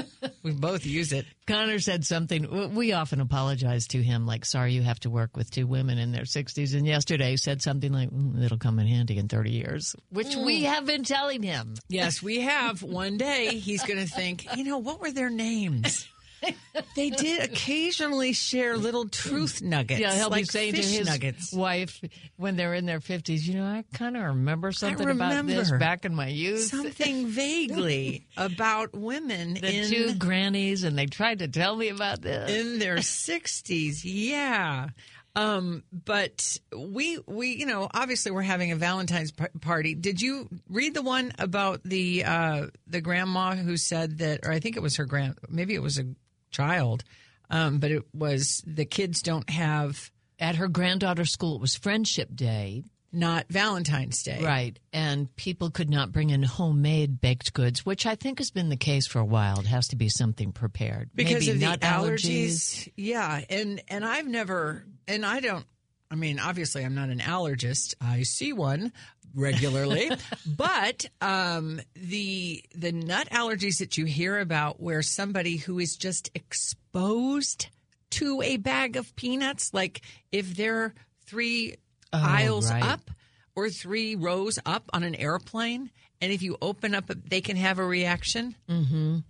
S4: We both use it.
S3: Connor said something. We often apologize to him, like, sorry you have to work with two women in their 60s. And yesterday said something like, "Mm, it'll come in handy in 30 years, which we have been telling him.
S4: Yes, we have. One day he's going to think, you know, what were their names? they did occasionally share little truth nuggets.
S3: Yeah, he'll
S4: like
S3: be saying to
S4: fish
S3: his
S4: nuggets.
S3: wife when they're in their fifties, you know, I kind of remember something about this back in my youth.
S4: Something vaguely about women
S3: the
S4: in
S3: two grannies, and they tried to tell me about this.
S4: in their 60s. Yeah. Um, but we we you know obviously we're having a Valentine's p- party. Did you read the one about the uh, the grandma who said that, or I think it was her grand, maybe it was a child, um, but it was the kids don't have
S3: At her granddaughter's school, it was Friendship Day.
S4: not Valentine's Day,
S3: Right. And people could not bring in homemade baked goods, which I think has been the case for a while. It has to be something prepared.
S4: because
S3: Maybe
S4: of the
S3: nut
S4: allergies. Yeah, and and I've never, and I don't. I mean, obviously, I'm not an allergist. I see one regularly, but um, the the nut allergies that you hear about, where somebody who is just exposed to a bag of peanuts, like if they're three aisles
S3: right.
S4: up or three rows up on an airplane, and if you open up, they can have a reaction. Mm-hmm.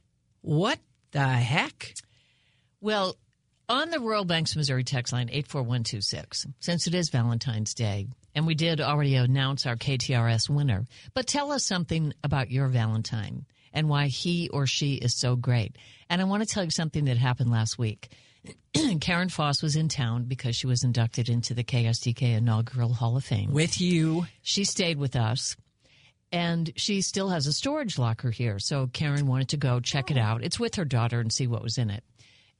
S4: What the heck?
S3: Well, on the Royal Banks, Missouri text line 84126, since it is Valentine's Day, and we did already announce our KTRS winner, but tell us something about your Valentine and why he or she is so great. And I want to tell you something that happened last week. Karen Foss was in town because she was inducted into the KSDK inaugural Hall of Fame.
S4: With you.
S3: She stayed with us. And she still has a storage locker here. So Karen wanted to go check it oh. out. It's with her daughter and see what was in it.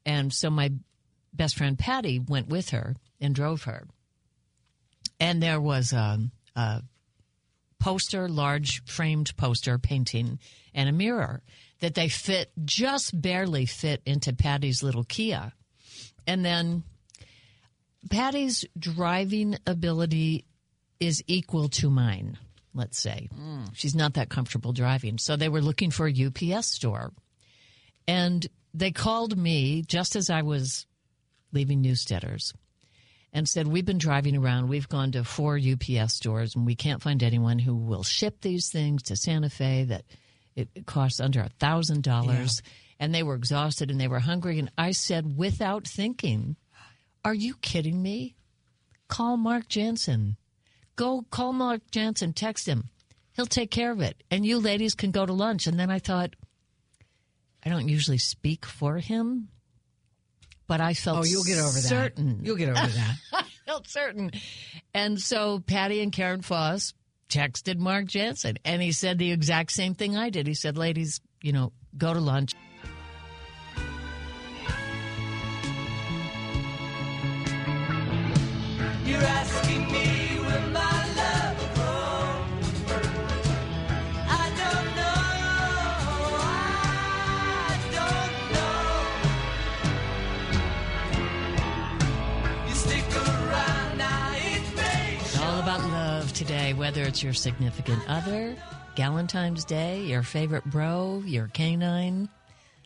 S3: And so my best friend Patty went with her and drove her. And there was a, a poster, large framed poster painting, and a mirror that they fit, just barely fit into Patty's little Kia. And then Patty's driving ability is equal to mine, let's say. Mm. She's not that comfortable driving. So they were looking for a UPS store. And they called me just as I was leaving Newsteaders and said, We've been driving around. We've gone to four UPS stores and we can't find anyone who will ship these things to Santa Fe that it, it costs under a thousand dollars. And they were exhausted and they were hungry. And I said, without thinking, Are you kidding me? Call Mark Jansen. Go call Mark Jansen, text him. He'll take care of it. And you ladies can go to lunch. And then I thought, I don't usually speak for him, but I felt
S4: Oh, you'll get over that.
S3: certain.
S4: You'll get over that.
S3: I felt certain. And so Patty and Karen Foss texted Mark Jansen, and he said the exact same thing I did. He said, ladies, you know, go to lunch.
S10: You're asking
S3: today, whether it's your significant other, Galentine's Day, your favorite bro, your canine.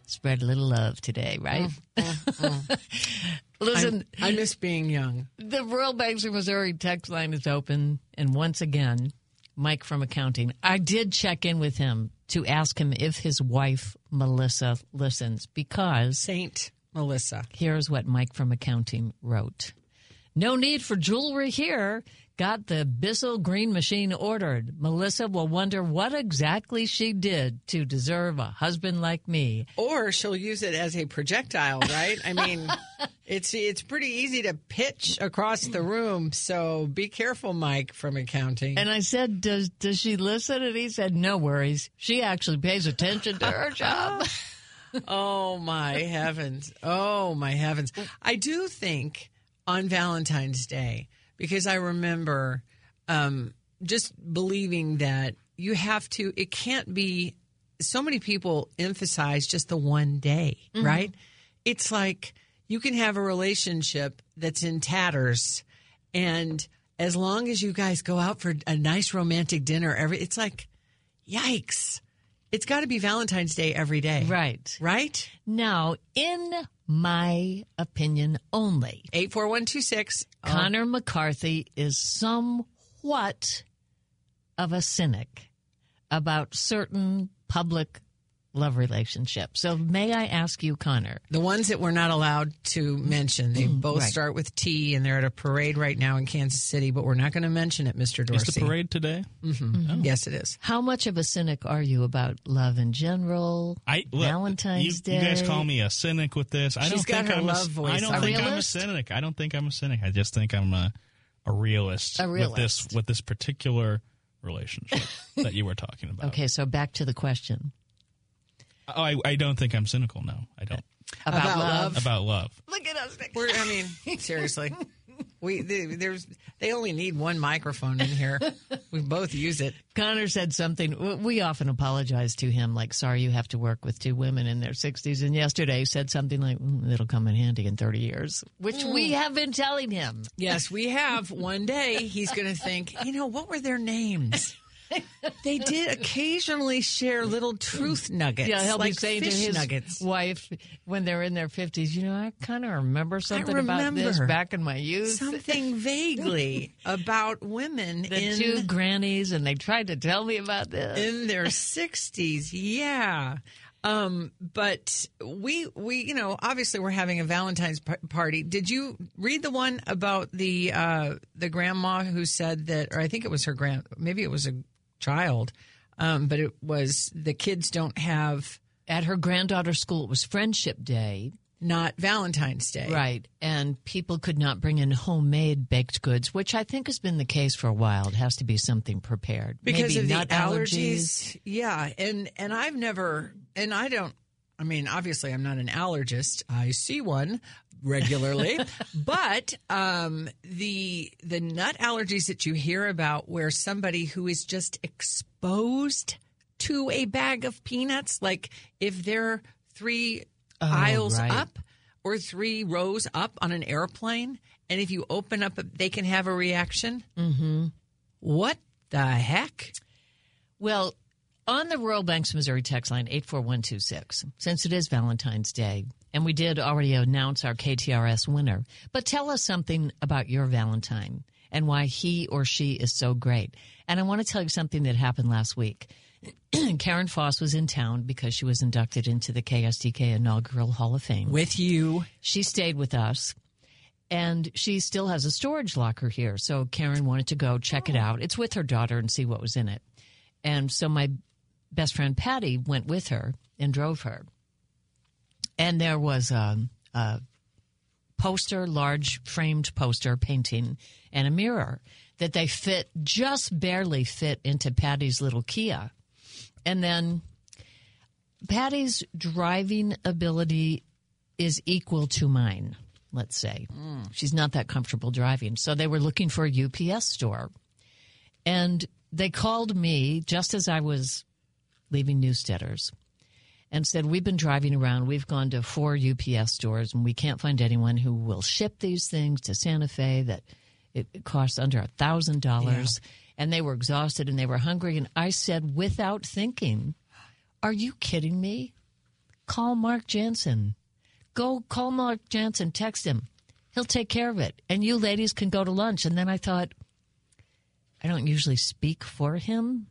S3: Spread a little love today, right? Mm, mm, mm. Listen,
S4: I miss being young.
S3: The Royal Banks of Missouri text line is open. And once again, Mike from accounting, I did check in with him to ask him if his wife, Melissa, listens because
S4: Saint Melissa.
S3: here's what Mike from accounting wrote No need for jewelry here. Got the Bissell Green Machine ordered. Melissa will wonder what exactly she did to deserve a husband like me.
S4: Or she'll use it as a projectile, right? I mean, it's it's pretty easy to pitch across the room. So be careful, Mike from accounting.
S3: And I said, "Does does she listen?" And he said, "No worries. She actually pays attention to her job."
S4: oh my heavens! Oh my heavens! I do think on Valentine's Day because I remember um, just believing that you have to. It can't be. So many people emphasize just the one day, right? It's like you can have a relationship that's in tatters, and as long as you guys go out for a nice romantic dinner, every it's like, yikes! It's got to be Valentine's Day every day,
S3: right.
S4: right?
S3: Now, in my opinion only,
S4: Eight four one two six.
S3: Connor McCarthy is somewhat of a cynic about certain public love relationship. So may I ask you, Connor?
S4: The ones that we're not allowed to mention, they both
S3: Mm, right.
S4: start with T, and they're at a parade right now in Kansas City, but we're not going to mention it, Mr. Dorsey.
S5: Is the parade today?
S4: hmm Yes, it is.
S3: How much of a cynic are you about love in general?
S5: I look,
S3: Valentine's
S5: you,
S3: Day.
S5: You guys call me a cynic with this. I
S4: She's
S5: don't
S4: got
S5: think
S4: her
S5: I'm
S4: love
S5: a,
S4: voice
S5: I don't
S4: on.
S5: think
S3: A
S5: I'm a cynic. I don't think I'm a cynic. I just think I'm a a realist,
S3: A realist.
S5: with this
S3: realist.
S5: with this particular relationship that you were talking about.
S3: Okay, so back to the question
S5: Oh, I, I don't think I'm cynical. No, I don't.
S3: about,
S4: About
S3: love.
S4: love?
S5: About love.
S3: Look at us.
S4: We're, I mean, seriously. We they, there's they only need one microphone in here. We both use it.
S3: Connor said something. We often apologize to him, like, sorry you have to work with two women in their 60s. And yesterday said something like, mm, it'll come in handy in 30 years, which we have been telling him.
S4: Yes, we have. One day he's going to think, you know, what were their names? They did occasionally share little truth nuggets.
S3: Yeah, he'll
S4: like
S3: be saying to
S4: fish
S3: his
S4: nuggets.
S3: wife when they're in their 50s, you know, I kind of remember something about this back in my youth.
S4: Something vaguely about women
S3: the
S4: in
S3: two grannies, and they tried to tell me about this.
S4: in their 60s yeah um but we we you know obviously we're having a valentine's p- party did you read the one about the uh the grandma who said that or i think it was her grand maybe it was a child um but it was the kids don't have
S3: At her granddaughter's school, it was Friendship Day.
S4: not valentine's day
S3: Right. And people could not bring in homemade baked goods, which I think has been the case for a while. It has to be something prepared.
S4: because
S3: Maybe
S4: of the
S3: nut
S4: allergies. Yeah, and and I've never, and I don't. I mean, obviously, I'm not an allergist. I see one regularly, but um, the the nut allergies that you hear about, where somebody who is just exposed to a bag of peanuts, like if they're three aisles
S3: right.
S4: up or three rows up on an airplane, and if you open up, they can have a reaction.
S3: Mm-hmm.
S4: What the heck?
S3: Well, on the Royal Banks Missouri text line 84126, since it is Valentine's Day, and we did already announce our KTRS winner, but tell us something about your Valentine and why he or she is so great. And I want to tell you something that happened last week. Karen Foss was in town because she was inducted into the KSDK Inaugural Hall of Fame.
S4: With you.
S3: She stayed with us. And she still has a storage locker here. So Karen wanted to go check it oh. out. It's with her daughter and see what was in it. And so my best friend Patty went with her and drove her. And there was a, a poster, large framed poster painting, and a mirror that they fit, just barely fit into Patty's little Kia. And then Patty's driving ability is equal to mine, let's say. Mm. She's not that comfortable driving. So they were looking for a UPS store. And they called me just as I was leaving Newsteaders and said, We've been driving around. We've gone to four UPS stores and we can't find anyone who will ship these things to Santa Fe that it, it costs under a thousand dollars. And they were exhausted and they were hungry. And I said, without thinking, Are you kidding me? Call Mark Jansen. Go call Mark Jansen, text him. He'll take care of it. And you ladies can go to lunch. And then I thought, I don't usually speak for him,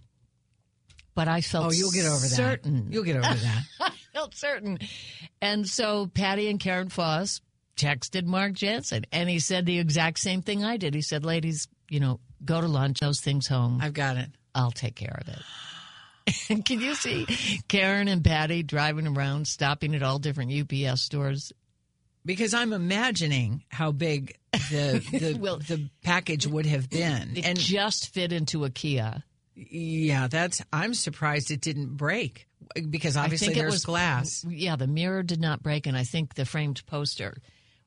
S3: but I felt
S4: Oh, you'll get over that.
S3: certain.
S4: You'll get over that.
S3: I felt certain. And so Patty and Karen Foss texted Mark Jansen, and he said the exact same thing I did. He said, ladies, you know, go to lunch, those things home.
S4: I've got it.
S3: I'll take care of it. Can you see Karen and Patty driving around, stopping at all different UPS stores?
S4: Because I'm imagining how big the the,
S3: Well-
S4: the package would have been.
S3: It
S4: and
S3: just fit into a Kia.
S4: Yeah, that's I'm surprised it didn't break because obviously there's
S3: was
S4: glass.
S3: Yeah, the mirror did not break, and I think the framed poster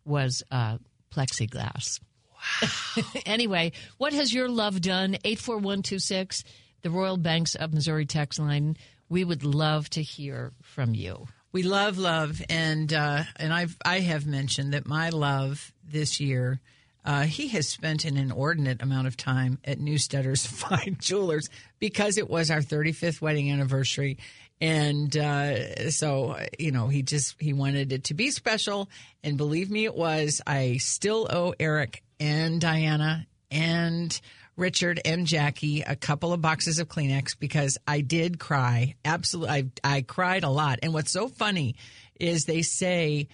S3: was uh, plexiglass. Wow. anyway, what has your love done? Eight four one two six, the Royal Banks of Missouri text line. We would love to hear from you.
S4: We love love, and uh, and I've I have mentioned that my love this year. Uh, he has spent an inordinate amount of time at Newsteaders Fine Jewelers because it was our 35th wedding anniversary, and uh, so you know he just he wanted it to be special, and believe me, it was. I still owe Eric and Diana and Richard and Jackie a couple of boxes of Kleenex because I did cry. Absolutely, I I cried a lot. And what's so funny is they say,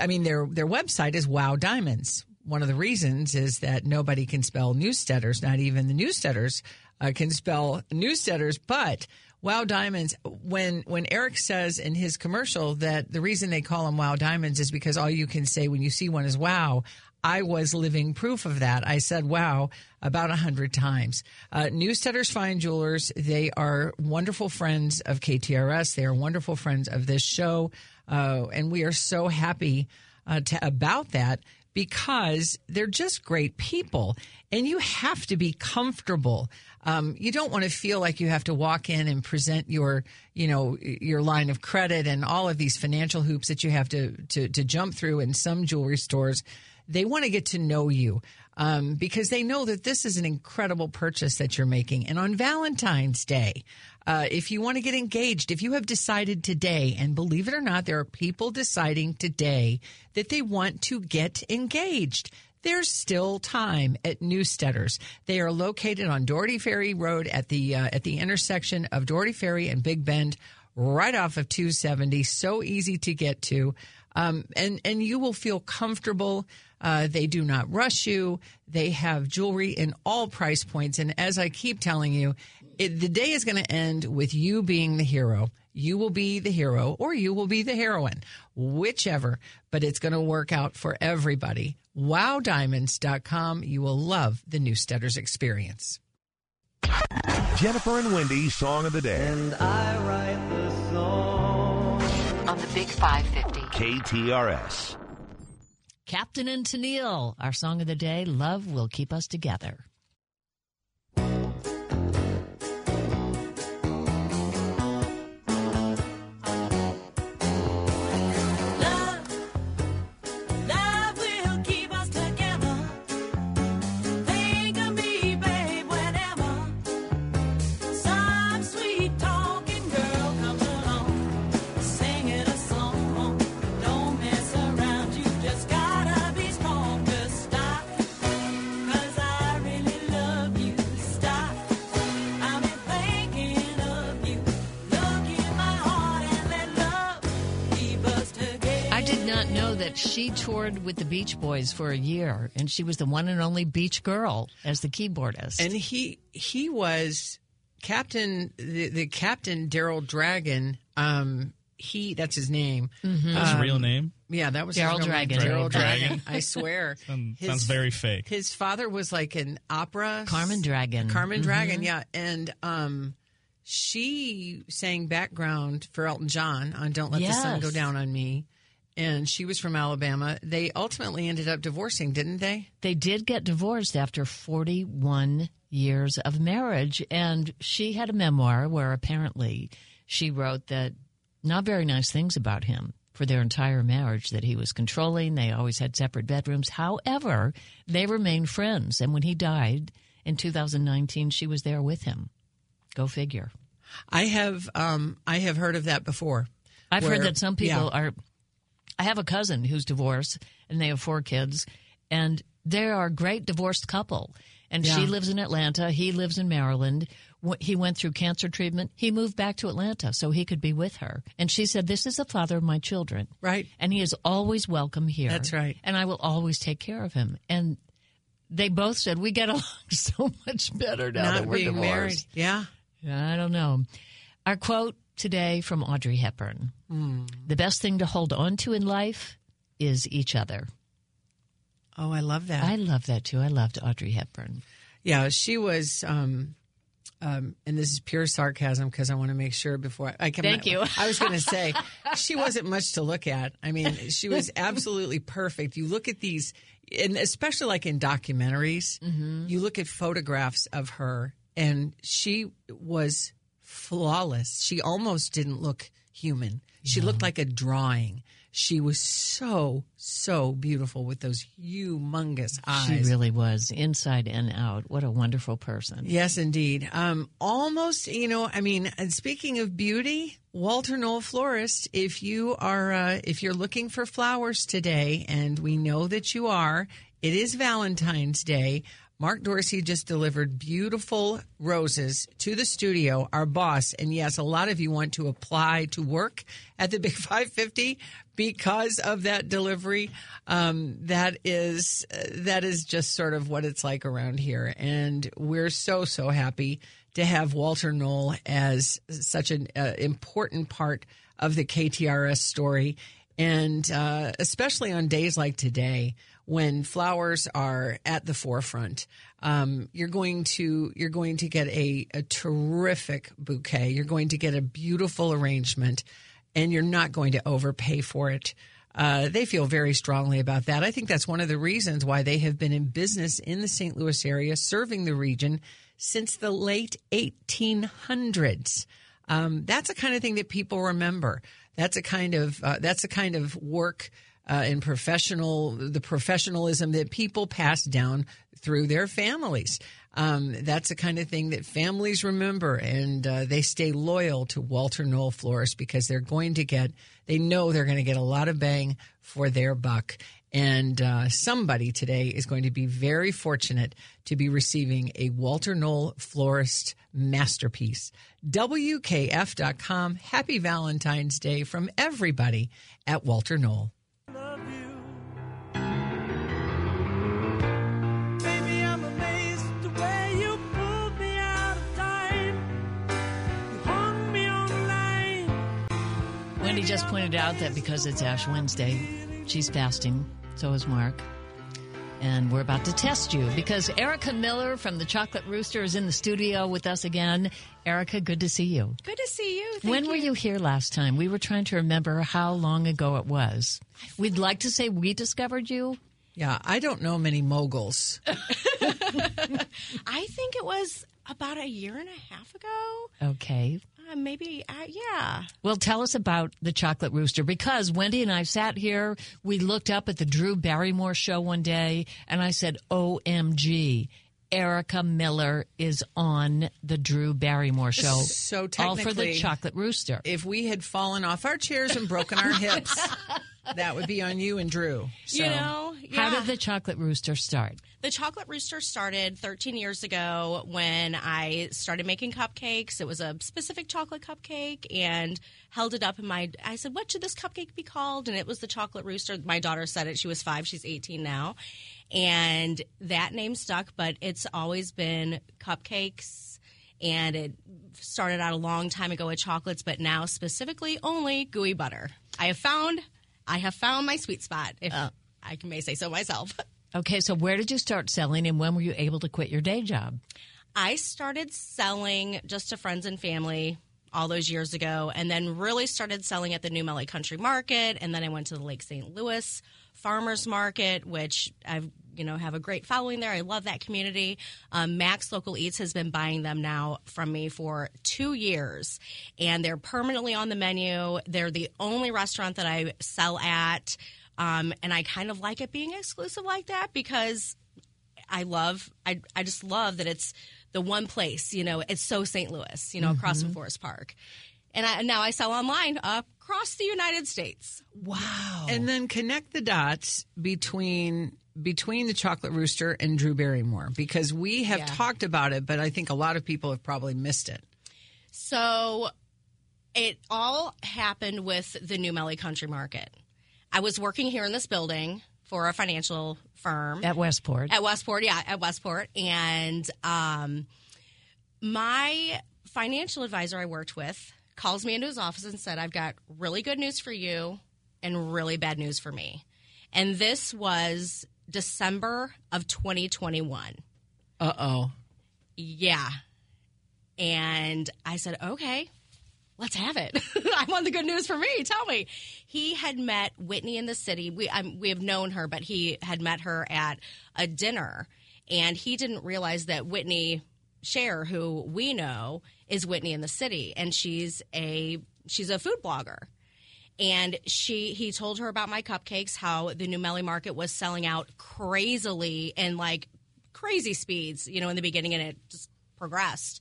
S4: I mean their their website is Wow Diamonds. One of the reasons is that nobody can spell Newsteaders, not even the Newsteaders uh, can spell Newsteaders, but Wow Diamonds. When when Eric says in his commercial that the reason they call them Wow Diamonds is because all you can say when you see one is Wow. I was living proof of that. I said wow about a hundred times. Uh, Newsteaders Fine Jewelers, they are wonderful friends of KTRS. They are wonderful friends of this show. Uh, and we are so happy uh, to, about that because they're just great people and you have to be comfortable. Um, you don't want to feel like you have to walk in and present your, you know, your line of credit and all of these financial hoops that you have to, to, to jump through in some jewelry stores. They want to get to know you um, because they know that this is an incredible purchase that you're making. And on Valentine's Day, uh, if you want to get engaged, if you have decided today, and believe it or not, there are people deciding today that they want to get engaged. There's still time at Newsteaders. They are located on Dougherty Ferry Road at the uh, at the intersection of Dougherty Ferry and Big Bend, right off of 270. So easy to get to, um, and and you will feel comfortable. Uh, they do not rush you. They have jewelry in all price points, and as I keep telling you, it, the day is going to end with you being the hero. You will be the hero or you will be the heroine, whichever, but it's going to work out for everybody. WowDiamonds.com. You will love the Newsteaders experience.
S2: Jennifer and Wendy's Song of the Day.
S3: On the Big 550.
S2: KTRS.
S3: Captain and Tennille, our song of the day, Love Will Keep Us Together. That she toured with the Beach Boys for a year, and she was the one and only Beach Girl as the keyboardist.
S4: And he he was Captain the, the Captain Daryl Dragon. Um, he that's his name.
S5: That's his
S4: Um,
S5: real name.
S4: Yeah, that was
S3: Daryl
S4: his real name,
S3: Dragon.
S4: Daryl
S5: Daryl
S4: Dragon.
S5: Dragon.
S4: I swear.
S5: Sound-
S4: His-
S5: sounds very fake.
S4: His father was like an opera
S3: Carmen Dragon.
S4: Carmen
S3: Mhm.
S4: Dragon, yeah, and um, she sang background for Elton John on "Don't Let the Sun Go Down on Me," and she was from Alabama. They ultimately ended up divorcing, didn't they?
S3: They did get divorced after 41 years of marriage, and she had a memoir where apparently she wrote that not very nice things about him for their entire marriage that he was controlling. They always had separate bedrooms. However, they remained friends, and when he died in 2019, she was there with him. Go figure.
S4: I have um, I have heard of that before.
S3: I've
S4: where-
S3: heard that some people
S4: yeah.
S3: are. I have a cousin who's divorced, and they have four kids, and they are a great divorced couple. And she lives in Atlanta. He lives in Maryland. He went through cancer treatment. He moved back to Atlanta so he could be with her. And she said, "This is the father of my children,
S4: Right.
S3: And he is always welcome here.
S4: That's right.
S3: And I will always take care of him." And they both said, "We get along so much better now
S4: Not
S3: that we're divorced."
S4: married. Yeah.
S3: I don't know. Our quote today from Audrey Hepburn The best thing to hold on to in life is each other.
S4: Oh, I love that.
S3: I love that too. I loved Audrey Hepburn.
S4: Yeah, she was. Um, um, and this is pure sarcasm because I want to make sure before I, I can.
S3: Thank you.
S4: I was going to say she wasn't much to look at. I mean, she was absolutely perfect. You look at these, and especially like in documentaries,
S3: Mm-hmm.
S4: you look at photographs of her, and she was flawless. She almost didn't look human. She looked like a drawing. She was so so beautiful with those humongous eyes.
S3: She really was inside and out. What a wonderful person.
S4: Yes, indeed. Um, almost, you know, I mean, and speaking of beauty, Walter Knoll Florist, if you are, uh, if you're looking for flowers today, and we know that you are, it is Valentine's Day. Mark Dorsey just delivered beautiful roses to the studio, our boss. And yes, a lot of you want to apply to work at the Big 550 because of that delivery. Um, that is uh, that is just sort of what it's like around here, and we're so so happy to have Walter Knoll as such an uh, important part of the KTRS story, and uh, especially on days like today when flowers are at the forefront. Um, you're going to you're going to get a, a terrific bouquet. You're going to get a beautiful arrangement, and you're not going to overpay for it. Uh, they feel very strongly about that. I think that's one of the reasons why they have been in business in the St. Louis area, serving the region since the late 1800s. Um, that's the kind of thing that people remember. That's a kind of uh, that's a kind of work uh, and professional the professionalism that people pass down through their families. Um, that's the kind of thing that families remember, and uh, they stay loyal to Walter Knoll Florist because they're going to get they know they're going to get a lot of bang for their buck. And uh, somebody today is going to be very fortunate to be receiving a Walter Knoll Florist masterpiece. WKF.com. Happy Valentine's Day from everybody at Walter Knoll.
S10: Baby, I'm amazed the way you pulled me out of time. You hung me on the line.
S3: Wendy just pointed out that because it's Ash Wednesday, she's fasting. So is Mark. And we're about to test you because Erica Miller from the Chocolate Rooster is in the studio with us again. Erica, good to see you.
S11: Good to see you. Thank
S3: when were you here last time? We were trying to remember how long ago it was. We'd like to say we discovered you.
S4: Yeah, I don't know many moguls.
S11: I think it was about a year and a half ago.
S3: Okay.
S11: Uh, maybe, uh, yeah.
S3: Well, tell us about the Chocolate Rooster because Wendy and I sat here. We looked up at the Drew Barrymore show one day, and I said, OMG. Erica Miller is on the Drew Barrymore show.
S4: So technically,
S3: all for the Chocolate Rooster.
S4: If we had fallen off our chairs and broken our hips, that would be on you and Drew. So,
S11: You know,
S3: How did the Chocolate Rooster start?
S11: The Chocolate Rooster started 13 years ago when I started making cupcakes. It was a specific chocolate cupcake and held it up in my. I said, What should this cupcake be called? And it was the Chocolate Rooster. My daughter said it. She was five, she's 18 now. And that name stuck, but it's always been cupcakes. And it started out a long time ago with chocolates, but now specifically only gooey butter. I have found, I have found my sweet spot, if uh. I may say so myself.
S3: Okay, so where did you start selling and when were you able to quit your day job?
S11: I started selling just to friends and family all those years ago, and then really started selling at the New Melle Country Market, and then I went to the Lake St. Louis Farmers Market, which I've you know have a great following there. I love that community. Um, Max Local Eats has been buying them now from me for two years, and they're permanently on the menu. They're the only restaurant that I sell at. Um, and I kind of like it being exclusive like that because I love, I, I just love that it's the one place, you know, it's so St. Louis, you know, across from Forest Park. And I, now I sell online across the United States.
S3: Wow.
S4: and then connect the dots between between the Chocolate Rooster and Drew Barrymore because we have
S11: Yeah.
S4: talked about it, but I think a lot of people have probably missed it.
S11: So it all happened with the New Melle Country Market. I was working here in this building for a financial firm.
S3: At Westport.
S11: At Westport, yeah, at Westport. And um, my financial advisor I worked with calls me into his office and said, I've got really good news for you and really bad news for me. And this was December of 2021.
S4: Uh oh.
S11: Yeah. And I said, okay, let's have it. I want the good news for me. Tell me. He had met Whitney in the city. We um, we have known her, but he had met her at a dinner, and he didn't realize that Whitney Share, who we know, is Whitney in the city, and she's a she's a food blogger. And she he told her about my cupcakes, how the New Melle Market was selling out crazily and like crazy speeds, you know, in the beginning, and it just progressed.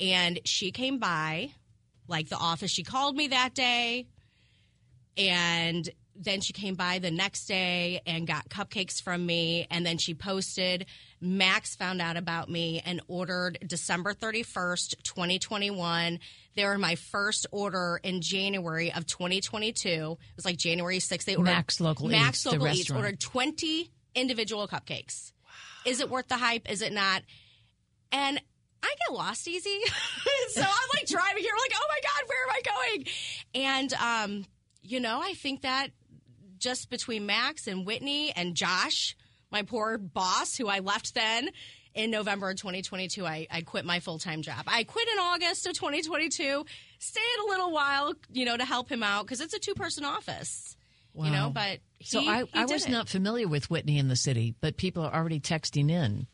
S11: And she came by, like the office. She called me that day and then she came by the next day and got cupcakes from me. And then she posted. Max found out about me and ordered December 31st, 2021. They were my first order in January of 2022. It was like January 6th. They ordered
S3: Max Local
S11: Max
S3: Eats,
S11: Local Eats
S3: restaurant.
S11: ordered 20 individual cupcakes. Is it worth the hype? Is it not? And I get lost easy. so I'm like driving here, like, oh my God, where am I going? And, um, you know, I think that just between Max and Whitney and Josh, my poor boss, who I left then in November of 2022, I, I quit my full time job. I quit in August of 2022, stayed a little while, you know, to help him out because it's a two person office, you know, but he,
S3: So I, I was
S11: it.
S3: not familiar with Whitney in the city, but people are already texting in.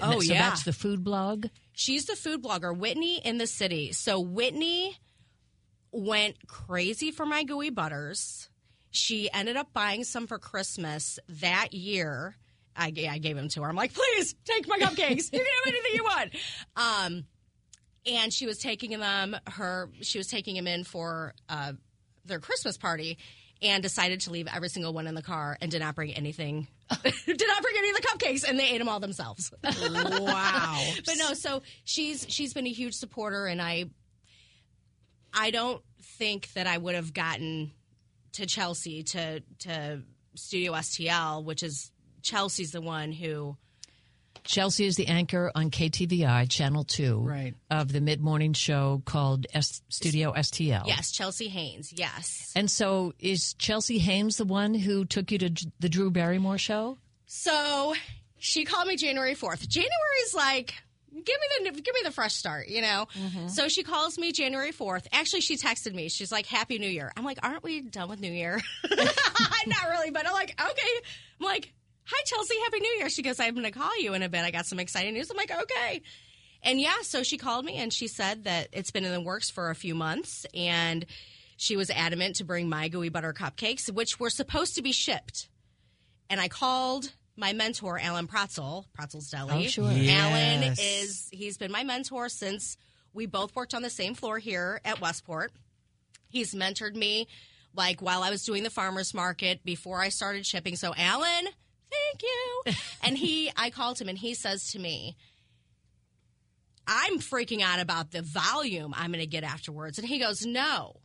S11: Oh,
S3: so
S11: yeah.
S3: that's the food blog.
S11: She's the food blogger, Whitney in the city. So Whitney went crazy for my gooey butters. She ended up buying some for Christmas that year. I, I gave them to her. I'm like, please take my cupcakes. you can have anything you want. Um, and she was taking them. Her she was taking them in for uh, their Christmas party, and decided to leave every single one in the car and did not bring anything. did not bring any of the cupcakes, and they ate them all themselves.
S4: Wow.
S11: but no, so she's she's been a huge supporter, and I I don't think that I would have gotten to Chelsea to to Studio STL, which is Chelsea's the one who
S3: Chelsea is the anchor on KTVI Channel Two,
S4: Right.
S3: of the mid morning show called S- Studio STL.
S11: yes Chelsea Haynes yes.
S3: And so is Chelsea Haynes the one who took you to J- the Drew Barrymore show?
S11: So she called me January fourth. January's like. Give me the give me the fresh start, you know. Mm-hmm. So she calls me January fourth. Actually, she texted me. She's like, "Happy New Year." I'm like, "Aren't we done with New Year?" Not really, but I'm like, "Okay." I'm like, "Hi, Chelsea. Happy New Year." She goes, "I'm going to call you in a bit. I got some exciting news." I'm like, "Okay." And yeah, so she called me and she said that it's been in the works for a few months, and she was adamant to bring my gooey butter cupcakes, which were supposed to be shipped and I called my mentor, Alan Pratzel, Pratzel's Deli.
S3: Oh, sure.
S11: Alan is he's been my mentor since we both worked on the same floor here at Westport. He's mentored me like while I was doing the farmers market before I started shipping. So Alan, thank you. and he I called him and he says to me, I'm freaking out about the volume I'm going to get afterwards. And he goes, No.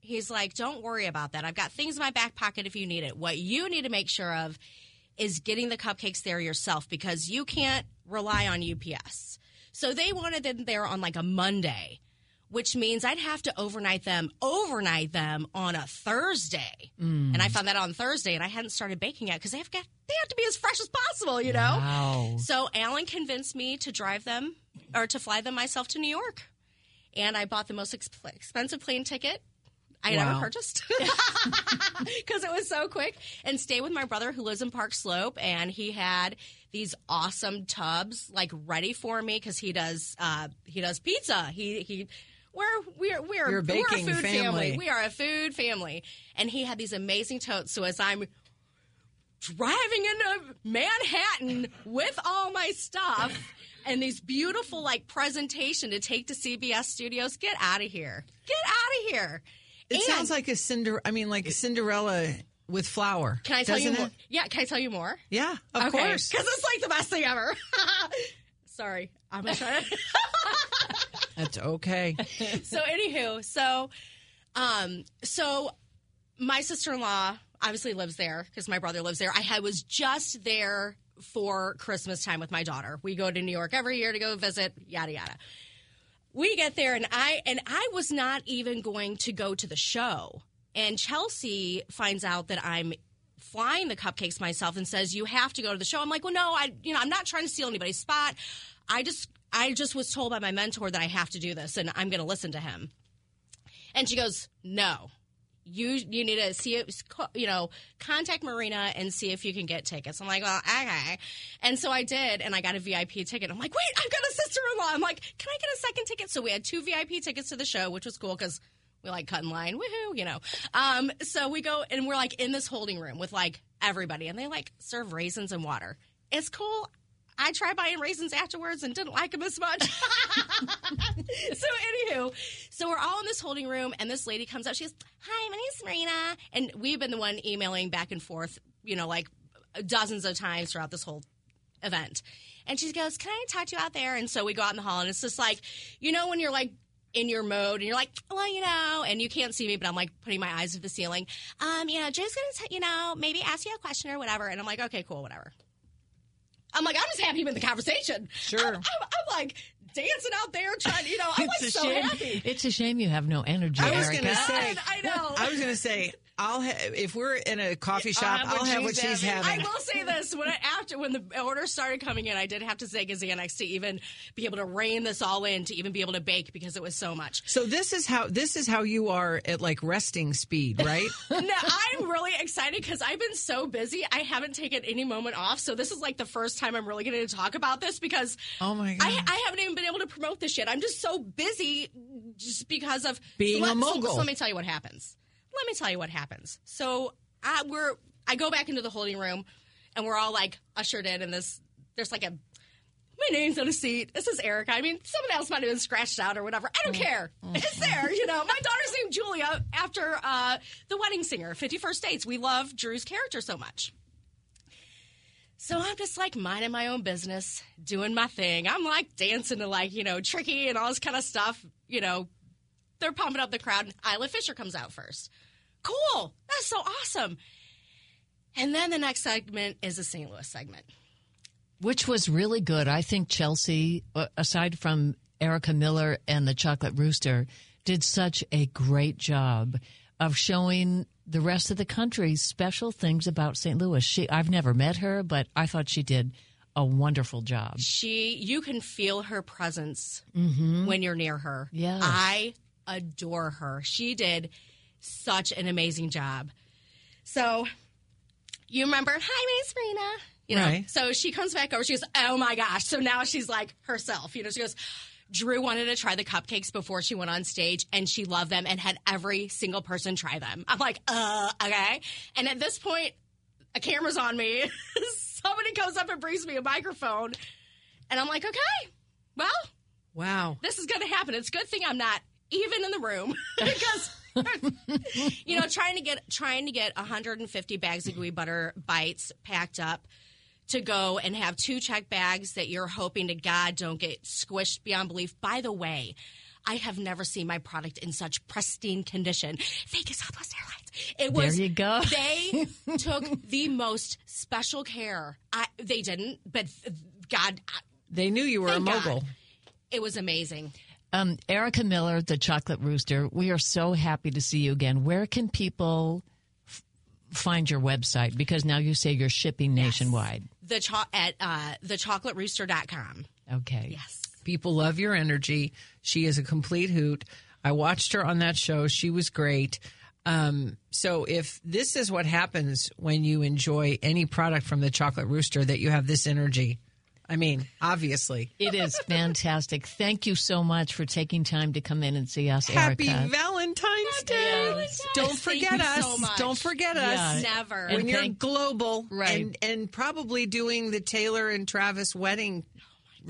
S11: He's like, Don't worry about that. I've got things in my back pocket if you need it. What you need to make sure of is getting the cupcakes there yourself because you can't rely on UPS. So they wanted them there on like a Monday, which means I'd have to overnight them, overnight them on a Thursday. And I found that on Thursday and I hadn't started baking yet because they have got they have to be as fresh as possible, you know?
S3: Wow.
S11: So Alan convinced me to drive them or to fly them myself to New York. And I bought the most ex- expensive plane ticket I had
S4: Wow.
S11: ever purchased because it was so quick. And stay with my brother who lives in Park Slope, and he had these awesome tubs like ready for me because he does uh, he does pizza. He he. We're we're we're, we're a food
S4: family.
S11: We are a food family, and he had these amazing totes. So as I'm driving into Manhattan with all my stuff and these beautiful like presentation to take to CBS Studios. Get out of here! Get out of here!
S4: It
S11: And-
S4: sounds like a Cinder. I mean, like a Cinderella with flour.
S11: Can I tell you more?
S4: it?
S11: Yeah, can I tell you more?
S4: Yeah, of course.
S11: because it's like the best thing ever. Sorry, I'm gonna try to.
S4: That's okay.
S11: so anywho, so um, so my sister in law obviously lives there because my brother lives there. I had, was just there for Christmas time with my daughter. We go to New York every year to go visit. Yada yada. We get there and I and I was not even going to go to the show. And Chelsea finds out that I'm flying the cupcakes myself and says you have to go to the show. I'm like, "Well, no, I you know, I'm not trying to steal anybody's spot. I just I just was told by my mentor that I have to do this and I'm going to listen to him." And she goes, "No. You you need to see it, you know, contact Marina and see if you can get tickets." I'm like, "Well, okay." And so I did, and I got a VIP ticket. I'm like, "Wait, I've got a sister-in-law." I'm like, "Can I get a second ticket?" So we had two VIP tickets to the show, which was cool because we like cut in line, woohoo, you know. Um, so we go and we're like in this holding room with like everybody, and they like serve raisins and water. It's cool. I tried buying raisins afterwards and didn't like them as much. so anywho, so we're all in this holding room, and this lady comes up. She goes, "Hi, my name's Marina," and we've been the one emailing back and forth, you know, like dozens of times throughout this whole event. And she goes, "Can I talk to you out there?" And so we go out in the hall, and it's just like, you know, when you're like in your mode and you're like, well, you know, and you can't see me, but I'm like putting my eyes to the ceiling. Um, you know, Jay's gonna, t- you know, maybe ask you a question or whatever. And I'm like, okay, cool, whatever. I'm like, I'm just happy in the conversation. Sure. I'm, I'm, I'm like dancing out there trying to, you know, I'm
S3: It's a
S11: so
S3: shame.
S11: happy.
S3: It's a shame you have no energy,
S4: I was
S3: Erica.
S4: to say.
S11: I know.
S4: I was going to say. I'll ha- if we're in a coffee shop,
S11: have
S4: I'll have what she's having.
S11: I will say this: when I, after when the orders started coming in, I did have to take a Xanax to even be able to rein this all in, to even be able to bake because it was so much.
S4: So this is how this is how you are at like resting speed, right?
S11: no, I'm really excited because I've been so busy. I haven't taken any moment off. So this is like the first time I'm really going to talk about this because
S4: oh my
S11: I, I haven't even been able to promote this shit. I'm just so busy just because of
S4: Being
S11: so
S4: a
S11: let- so-
S4: mogul.
S11: So, let me tell you what happens. Let me tell you what happens. So I, we're I go back into the holding room, and we're all like ushered in, and this there's like a my name's on a seat. This is Erica. I mean, someone else might have been scratched out or whatever. I don't care. It's there. You know, my daughter's named Julia after uh, the wedding singer, 50 First Dates. We love Drew's character so much. So I'm just like minding my own business, doing my thing. I'm like dancing to like, you know, tricky and all this kind of stuff. You know, they're pumping up the crowd. And Isla Fisher comes out first. Cool. That's so awesome. And then the next segment is a St. Louis segment.
S3: which was really good. I think Chelsea, uh, aside from Erica Miller and the Chocolate Rooster, did such a great job of showing the rest of the country special things about St. Louis. She, I've never met her, but I thought she did a wonderful job.
S11: She, you can feel her presence
S3: Mhm.
S11: when you're near her.
S3: Yes.
S11: I adore her. She did such an amazing job. So, you remember, hi, my name's Marina. You know,
S4: Right.
S11: so she comes back over. She goes, oh my gosh. So now she's like herself. You know, she goes, Drew wanted to try the cupcakes before she went on stage, and she loved them and had every single person try them. I'm like, uh, okay. And at this point, a camera's on me. Somebody comes up and brings me a microphone, and I'm like, okay, well,
S4: Wow.
S11: this is going to happen. It's a good thing I'm not even in the room because you know trying to get trying to get 150 bags of gooey butter bites packed up to go and have two check bags that you're hoping to God don't get squished beyond belief. By the way. I have never seen my product in such pristine condition. Thank you, Southwest Airlines. It
S3: There
S11: was.
S3: you go.
S11: They took the most special care. I, they didn't, but God,
S4: They knew you were a
S11: Thank God.
S4: mogul.
S11: it was amazing.
S3: Um, Erica Miller, the Chocolate Rooster, we are so happy to see you again. Where can people f- find your website? Because now you say you're shipping nationwide.
S11: the cho- at uh, thechocolaterooster.com.
S3: Okay.
S11: Yes.
S4: People love your energy. She is a complete hoot. I watched her on that show. She was great. Um, so if this is what happens when you enjoy any product from the Chocolate Rooster, that you have this energy. I mean, obviously.
S3: It is fantastic. Thank you so much for taking time to come in and see us,
S4: Happy
S3: Erica.
S4: Valentine's Day. Don't
S11: Thank
S4: forget
S11: you
S4: us.
S11: so much.
S4: Don't forget us.
S3: Yeah.
S11: Never.
S4: When
S3: And
S4: you're
S3: thank-
S4: global
S3: Right.
S4: and, and probably doing the Taylor and Travis wedding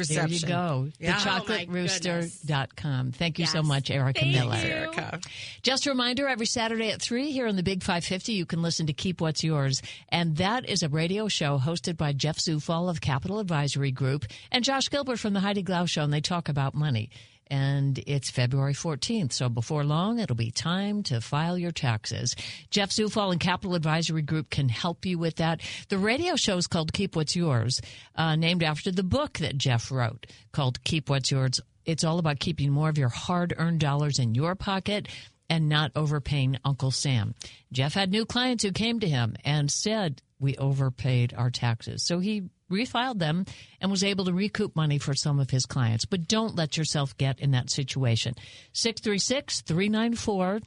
S3: there you go.
S4: Yeah.
S3: Thechocolaterooster.com. Oh, Thank you so much, Erica
S11: Thank
S3: Miller.
S11: you.
S4: Erica.
S3: Just a reminder, every Saturday at 3 here on the Big 550, you can listen to Keep What's Yours. And that is a radio show hosted by Jeff Zufall of Capital Advisory Group and Josh Gilbert from the Heidi Glau Show, and they talk about money. And it's February 14th, so before long, it'll be time to file your taxes. Jeff Zufall and Capital Advisory Group can help you with that. The radio show is called Keep What's Yours, uh, named after the book that Jeff wrote called Keep What's Yours. It's all about keeping more of your hard earned dollars in your pocket and not overpaying Uncle Sam. Jeff had new clients who came to him and said, We overpaid our taxes. So he refiled them and was able to recoup money for some of his clients. But don't let yourself get in that situation. 636 394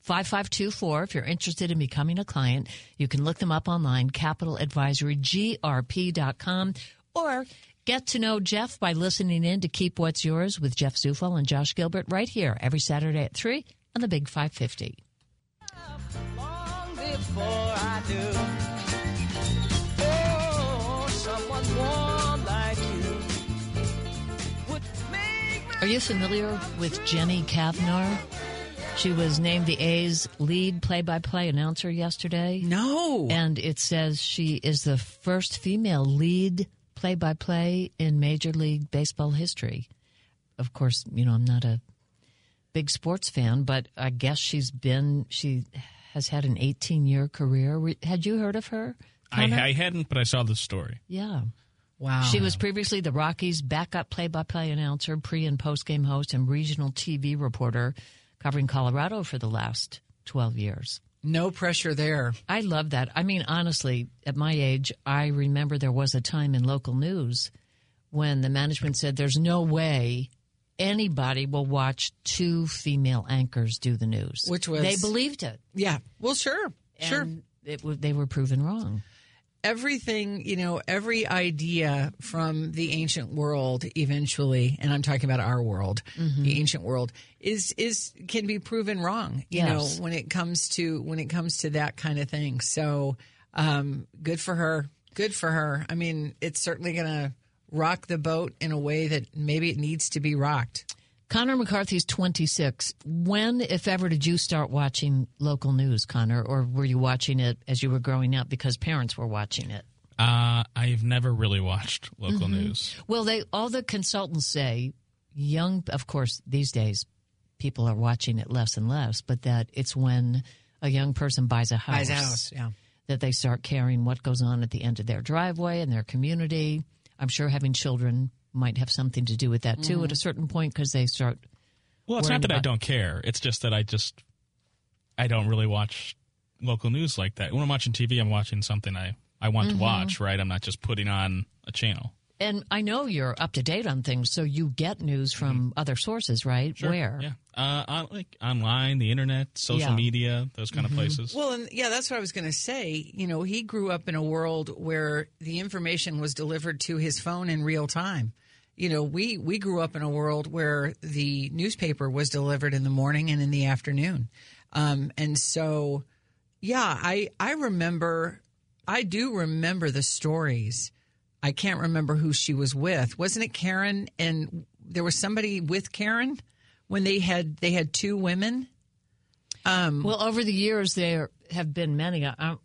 S3: 5524. If you're interested in becoming a client, you can look them up online, capitaladvisorygrp.com, or get to know Jeff by listening in to Keep What's Yours with Jeff Zufall and Josh Gilbert right here every Saturday at 3 on the Big 550. Are you familiar with Jenny Cavnar? She was named the A's lead play by play announcer yesterday.
S4: No.
S3: And it says she is the first female lead play by play in Major League Baseball history. Of course, you know, I'm not a big sports fan, but I guess she's been, she has had an 18 year career. Had you heard of her?
S5: I, I hadn't, but I saw the story.
S3: Yeah.
S4: Wow.
S3: She was previously the Rockies' backup play by play announcer, pre and post game host, and regional TV reporter covering Colorado for the last 12 years.
S4: no pressure there.
S3: I love that. I mean, honestly, at my age, I remember there was a time in local news when the management said there's no way anybody will watch two female anchors do the news.
S4: Which was-
S3: They believed it.
S4: Yeah. Well, sure. sure.
S3: It, they were proven wrong.
S4: Everything, you know, every idea from the ancient world eventually, and I'm talking about our world,
S3: Mm-hmm.
S4: the ancient world, is is can be proven wrong, you
S3: Yes.
S4: know, when it comes to when it comes to that kind of thing. So, um, good for her. Good for her. I mean, it's certainly going to rock the boat in a way that maybe it needs to be rocked.
S3: Connor McCarthy's 26. When, if ever, did you start watching local news, Connor? Or were you watching it as you were growing up because parents were watching it?
S5: Uh, I've never really watched local
S3: Mm-hmm.
S5: news.
S3: Well, they all the consultants say young, of course, these days people are watching it less and less, but that it's when a young person buys a house,
S4: Buys a house, yeah.
S3: that they start caring what goes on at the end of their driveway and their community. I'm sure having children might have something to do with that too
S4: Mm-hmm.
S3: at a certain point because they start.
S5: Well, it's not that I don't care. It's just that I just I don't really watch local news like that. When I'm watching TV, I'm watching something I I want
S3: Mm-hmm.
S5: to watch. Right? I'm not just putting on a channel.
S3: And I know you're up to date on things, so you get news from other sources, right? Where?
S5: Yeah. Uh, on, like online, the internet, social
S3: Yeah.
S5: media, those kind of places.
S4: Well, and yeah, that's what I was going to say. You know, he grew up in a world where the information was delivered to his phone in real time. You know, we we grew up in a world where the newspaper was delivered in the morning and in the afternoon, um, and so yeah, I I remember, I do remember the stories. I can't remember who she was with. Wasn't it Karen? And there was somebody with Karen when they had they had two women. Um,
S3: Well, over the years, there have been many. I,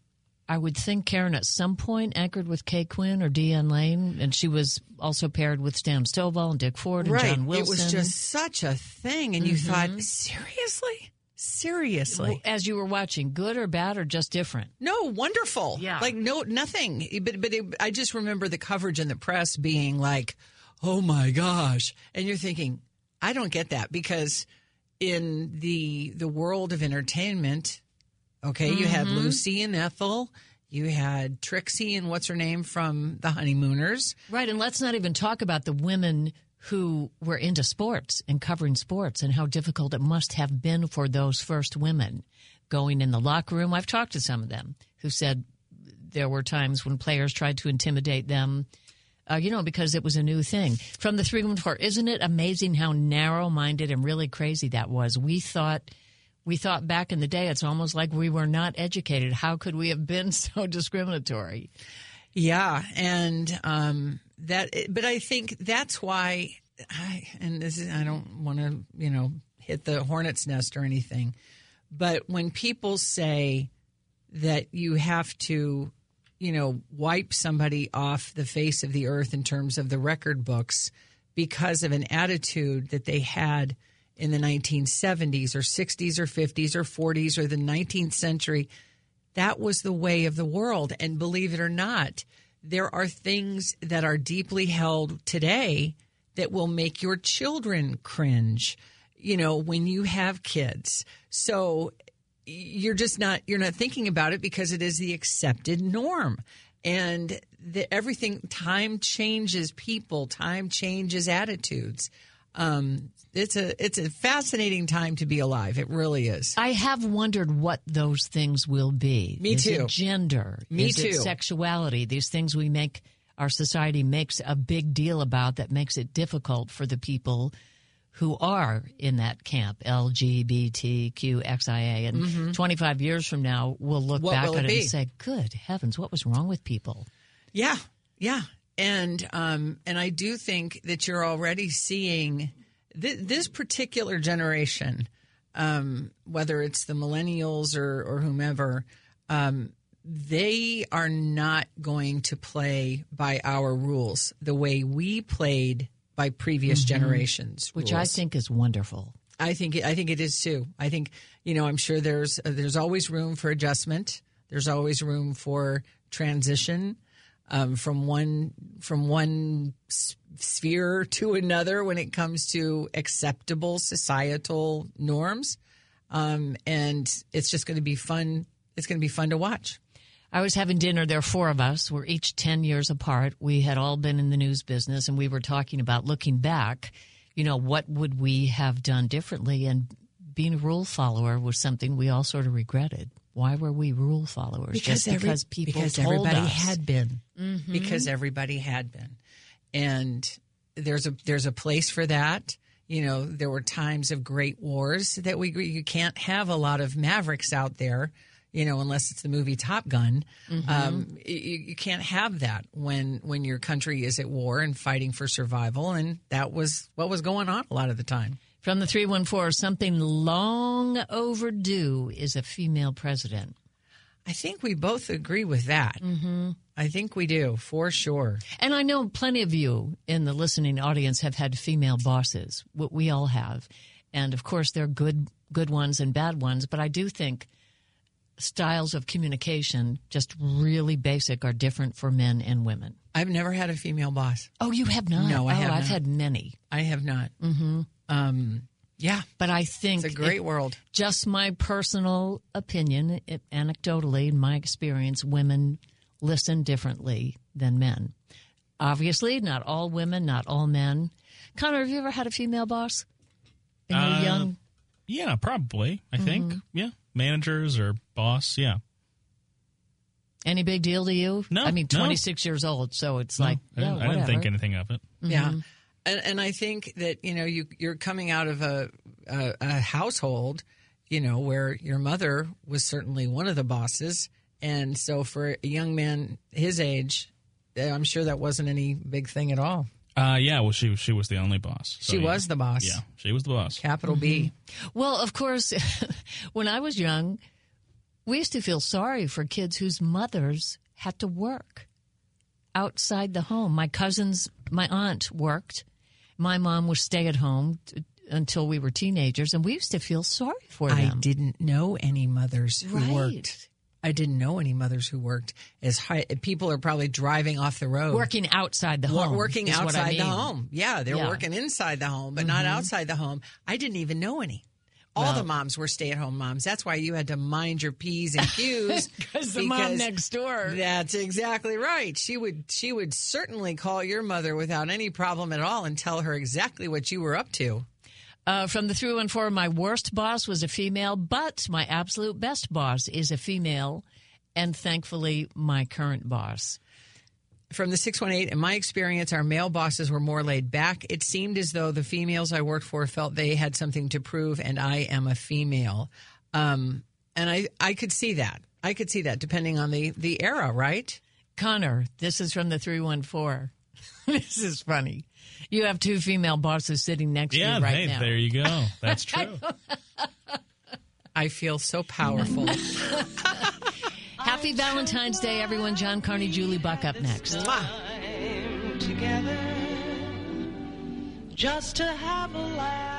S3: I- would think Karen at some point anchored with Kay Quinn or Deanne Lane, and she was also paired with Stan Stovall and Dick Ford and
S4: right.
S3: John Wilson.
S4: It was just such a thing, and you mm-hmm. thought, seriously, seriously.
S3: As you were watching, good or bad or just different.
S4: No, wonderful.
S3: Yeah.
S4: like no, nothing. But but it, I just remember the coverage in the press being like, "Oh my gosh!" And you're thinking, I don't get that because in the the world of entertainment, okay, you had
S3: Mm-hmm.
S4: Lucy and Ethel, you had Trixie and what's her name from the Honeymooners.
S3: Right, and let's not even talk about the women who were into sports and covering sports and how difficult it must have been for those first women going in the locker room. I've talked to some of them who said there were times when players tried to intimidate them, uh, you know, because it was a new thing. From the three women court, isn't it amazing how narrow minded and really crazy that was? We thought. We thought back in the day, it's almost like we were not educated. How could we have been so discriminatory?
S4: Yeah, and um, that, but I think that's why. I, and this is, I don't want to, you know, hit the hornet's nest or anything, but when people say that you have to, you know, wipe somebody off the face of the earth in terms of the record books because of an attitude that they had in the 1970s or 60s or 50s or 40s or the 19th century, that was the way of the world. And believe it or not, there are things that are deeply held today that will make your children cringe, you know, when you have kids. So you're just not you're not thinking about it because it is the accepted norm and the, everything time changes people time changes attitudes um, it's a it's a fascinating time to be alive it really is
S3: I have wondered what those things will be.
S4: Me
S3: Is
S4: too.
S3: Gender.
S4: Me
S3: Is
S4: too.
S3: sexuality. These things we make our society makes a big deal about that makes it difficult for the people who are in that camp LGBTQXIA. And 25 years from now, we'll look
S4: Mm-hmm. What
S3: back at
S4: it
S3: it and say, "Good heavens, what was wrong with people?"
S4: Yeah, yeah, and um, and I do think that you're already seeing Th- this particular generation, um, whether it's the millennials or, or whomever, um, they are not going to play by our rules the way we played by previous
S3: Mhm.
S4: generations,
S3: Which I think is wonderful.
S4: I think I think it is too. I think you know I'm sure there's uh, there's always room for adjustment. There's always room for transition um, from one from one sphere to another when it comes to acceptable societal norms, um, and it's just going to be fun. It's going to be fun to watch.
S3: I was having dinner. There four of us. We're each 10 years apart. We had all been in the news business, and we were talking about looking back, you know, what would we have done differently? And being a rule follower was something we all sort of regretted. Why were we rule followers? Just
S4: every-
S3: because people
S4: because everybody
S3: us.
S4: had been
S3: Mhm.
S4: because everybody had been and there's a there's a place for that you know there were times of great wars that we you can't have a lot of mavericks out there you know unless it's the movie top gun
S3: Mhm.
S4: um, you, you can't have that when when your country is at war and fighting for survival and that was what was going on a lot of the time
S3: From the 314, something long overdue is a female president.
S4: I think we both agree with that.
S3: Mm-hmm.
S4: I think we do for sure.
S3: And I know plenty of you in the listening audience have had female bosses. What we all have, and of course, there are good good ones and bad ones. But I do think styles of communication, just really basic, are different for men and women.
S4: I've never had a female boss.
S3: Oh, you have not?
S4: No, I
S3: oh,
S4: have
S3: I've
S4: not.
S3: had many.
S4: I have not.
S3: Mm-hmm.
S4: Um, yeah,
S3: but I think
S4: It's a great
S3: it-
S4: world.
S3: Just my personal opinion, it, anecdotally, in my experience, women listen differently than men. Obviously, not all women, not all men. Connor, have you ever had a female boss? In
S5: Uh,
S3: young
S5: Yeah, probably. I think.
S3: Mhm.
S5: Yeah, managers or boss. Yeah.
S3: Any big deal to you?
S5: No,
S3: I mean,
S5: no.
S3: 26 years old, so it's
S5: No,
S3: like,
S5: I didn't,
S3: yeah,
S5: I didn't think anything of it.
S4: Yeah. And, and I think that, you know, you, you're coming out of a, a, a household, you know, where your mother was certainly one of the bosses. And so for a young man his age, eh, I'm sure that wasn't any big thing at all.
S5: Uh, yeah. Well, she she was the only boss. So,
S4: She
S5: yeah.
S4: was the boss.
S5: Yeah, she was the boss.
S4: Capital B.
S3: Well, of course, when I was young, we used to feel sorry for kids whose mothers had to work outside the home. My cousins, my aunt worked. My mom was stay at home t- until we were teenagers, and we used to feel sorry for them.
S4: I didn't know any mothers who
S3: Right.
S4: worked. I didn't know any mothers who worked as high. People are probably driving off the road.
S3: Working outside the home.
S4: working
S3: what I
S4: outside the home. Yeah, they're
S3: Yeah.
S4: working inside the home, but not
S3: Mhm.
S4: outside the home. I didn't even know any. All
S3: Well-
S4: the moms were stay at home moms. That's why you had to mind your P's and Q's.
S3: because the mom next door.
S4: That's exactly right. She would she would certainly call your mother without any problem at all and tell her exactly what you were up to.
S3: Uh, from the 314, my worst boss was a female, but my absolute best boss is a female, and thankfully, my current boss.
S4: From the 618, in my experience, our male bosses were more laid back. It seemed as though the females I worked for felt they had something to prove, and I am a female. Um, and I, I could see that. I could see that depending on the, the era, right?
S3: Connor, this is from the 314. this is funny. You have two female bosses sitting next to
S5: Yeah,
S3: you right
S5: hey,
S3: now.
S5: there you go. That's true.
S4: I feel so powerful.
S3: Happy Valentine's Day, everyone. John Carney, Julie Buck up next.
S10: together just to have a laugh.